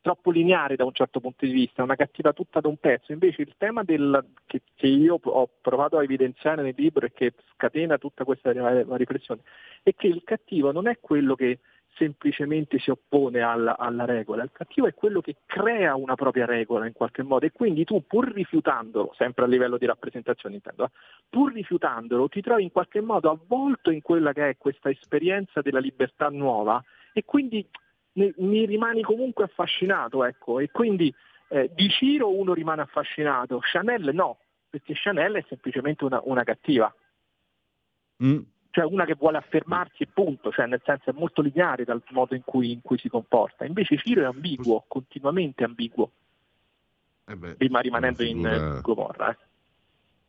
troppo lineare da un certo punto di vista, una cattiva tutta da un pezzo. Invece il tema del, che, che, io ho provato a evidenziare nel libro e che scatena tutta questa riflessione è che il cattivo non è quello che semplicemente si oppone alla, alla, regola, il cattivo è quello che crea una propria regola in qualche modo e quindi tu pur rifiutandolo, sempre a livello di rappresentazione intendo, eh, pur rifiutandolo ti trovi in qualche modo avvolto in quella che è questa esperienza della libertà nuova e quindi mi rimani comunque affascinato, ecco, e quindi eh, di Ciro uno rimane affascinato, Chanel no, perché Chanel è semplicemente una, una cattiva. Mm cioè una che vuole affermarsi punto, cioè nel senso è molto lineare dal modo in cui, in cui si comporta. Invece Ciro è ambiguo, continuamente ambiguo, eh beh, rimanendo figura... in Gomorra. Eh.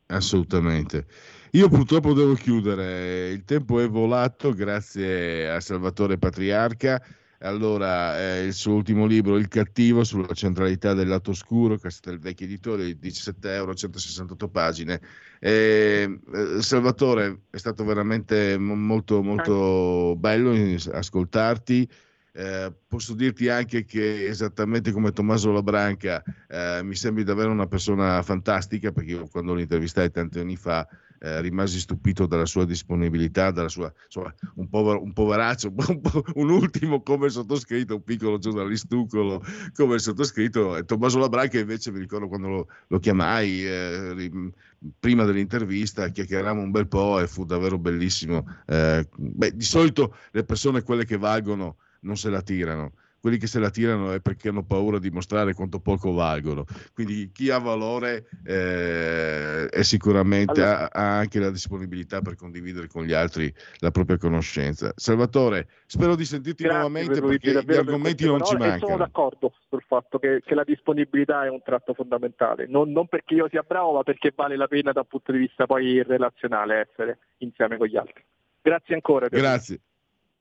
Assolutamente. Io purtroppo devo chiudere, il tempo è volato grazie a Salvatore Patriarca allora, eh, il suo ultimo libro, Il cattivo, sulla centralità del lato oscuro, questo è il vecchio editore, 17 euro, 168 pagine. Eh, eh, Salvatore, è stato veramente molto, molto bello ascoltarti. Eh, posso dirti anche che esattamente come Tommaso Labranca eh, mi sembri davvero una persona fantastica perché io quando lo intervistai tanti anni fa eh, rimasi stupito dalla sua disponibilità, dalla sua, insomma, un, povero, un poveraccio, un, po', un, ultimo come sottoscritto, un piccolo giornalistucolo come sottoscritto. E Tommaso Labranca invece mi ricordo quando lo, lo chiamai eh, prima dell'intervista, chiacchierammo un bel po' e fu davvero bellissimo. Eh, beh, di solito le persone, quelle che valgono, non se la tirano quelli che se la tirano è perché hanno paura di mostrare quanto poco valgono. Quindi chi ha valore eh, è sicuramente allora. ha, ha, anche la disponibilità per condividere con gli altri la propria conoscenza. Salvatore, spero di sentirti Grazie nuovamente perché gli argomenti non ci mancano. Sono d'accordo sul fatto che, che, la disponibilità è un tratto fondamentale, non, non perché io sia bravo, ma perché vale la pena dal punto di vista poi relazionale essere insieme con gli altri. Grazie ancora. Grazie.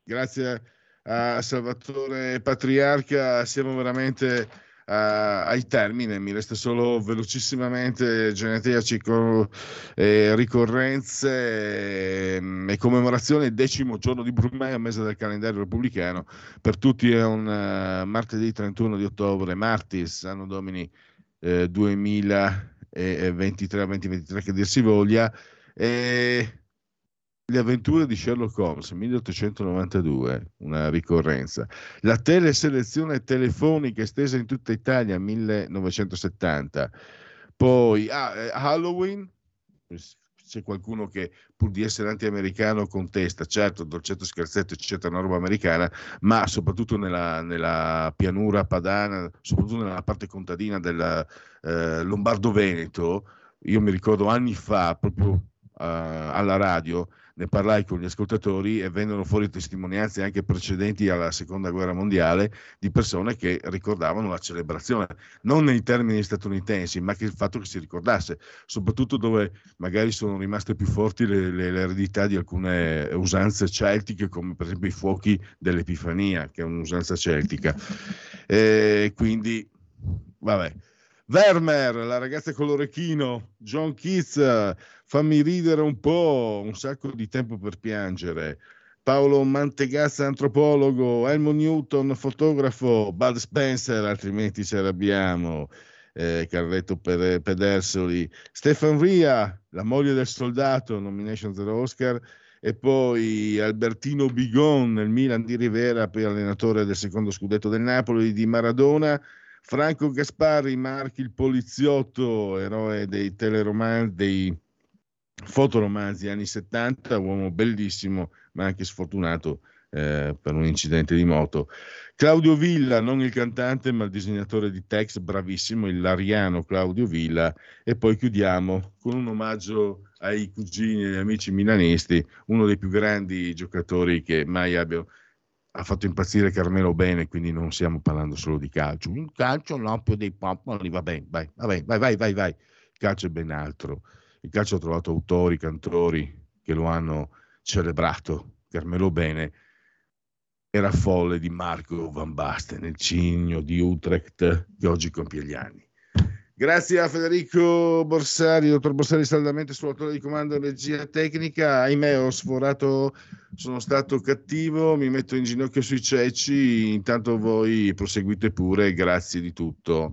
Grazie a Salvatore Patriarca, siamo veramente uh, ai termine. Mi resta solo velocissimamente genetriaci con eh, ricorrenze e, e commemorazione, decimo giorno di Brumaio, mese del calendario repubblicano. Per tutti è un uh, martedì 31 di ottobre, Martis, anno domini eh, 2023-2023 che dir si voglia. E le avventure di Sherlock Holmes, 1892, una ricorrenza. La teleselezione telefonica estesa in tutta Italia, 1970. Poi ah, eh, Halloween, c'è qualcuno che pur di essere anti-americano contesta, certo, dolcetto scherzetto, eccetera, una roba americana, ma soprattutto nella, nella pianura padana, soprattutto nella parte contadina del eh, Lombardo-Veneto, io mi ricordo anni fa, proprio alla radio, ne parlai con gli ascoltatori e vennero fuori testimonianze anche precedenti alla seconda guerra mondiale di persone che ricordavano la celebrazione, non nei termini statunitensi, ma che il fatto che si ricordasse, soprattutto dove magari sono rimaste più forti le, le, l'eredità di alcune usanze celtiche, come per esempio i fuochi dell'Epifania, che è un'usanza celtica. E quindi, vabbè. Vermeer, la ragazza con l'orecchino, John Keats, fammi ridere un po', un sacco di tempo per piangere. Paolo Mantegazza, antropologo, Elmo Newton, fotografo, Bud Spencer, altrimenti ci arrabbiamo, eh, Carretto Pedersoli, Stefan Ria, la moglie del soldato, nomination per Oscar, e poi Albertino Bigon nel Milan di Rivera, poi allenatore del secondo scudetto del Napoli di Maradona, Franco Gasparri, Marchi il poliziotto, eroe dei teleromanzi, dei fotoromanzi anni 70, uomo bellissimo ma anche sfortunato eh, per un incidente di moto. Claudio Villa, non il cantante ma il disegnatore di text, bravissimo, il lariano Claudio Villa. E poi chiudiamo con un omaggio ai cugini e agli amici milanisti, uno dei più grandi giocatori che mai abbiano ha fatto impazzire Carmelo bene, quindi non stiamo parlando solo di calcio. Il calcio no, più dei popoli, va bene, vai, vai, vai, vai, vai, vai. Il calcio è ben altro. Il calcio ha trovato autori, cantori che lo hanno celebrato. Carmelo Bene era folle di Marco Van Basten, il cigno di Utrecht che oggi compie gli anni. Grazie a Federico Borsari, dottor Borsari saldamente sull'autore di comando e regia tecnica. Ahimè, ho sforato, sono stato cattivo, mi metto in ginocchio sui ceci, intanto voi proseguite pure, grazie di tutto.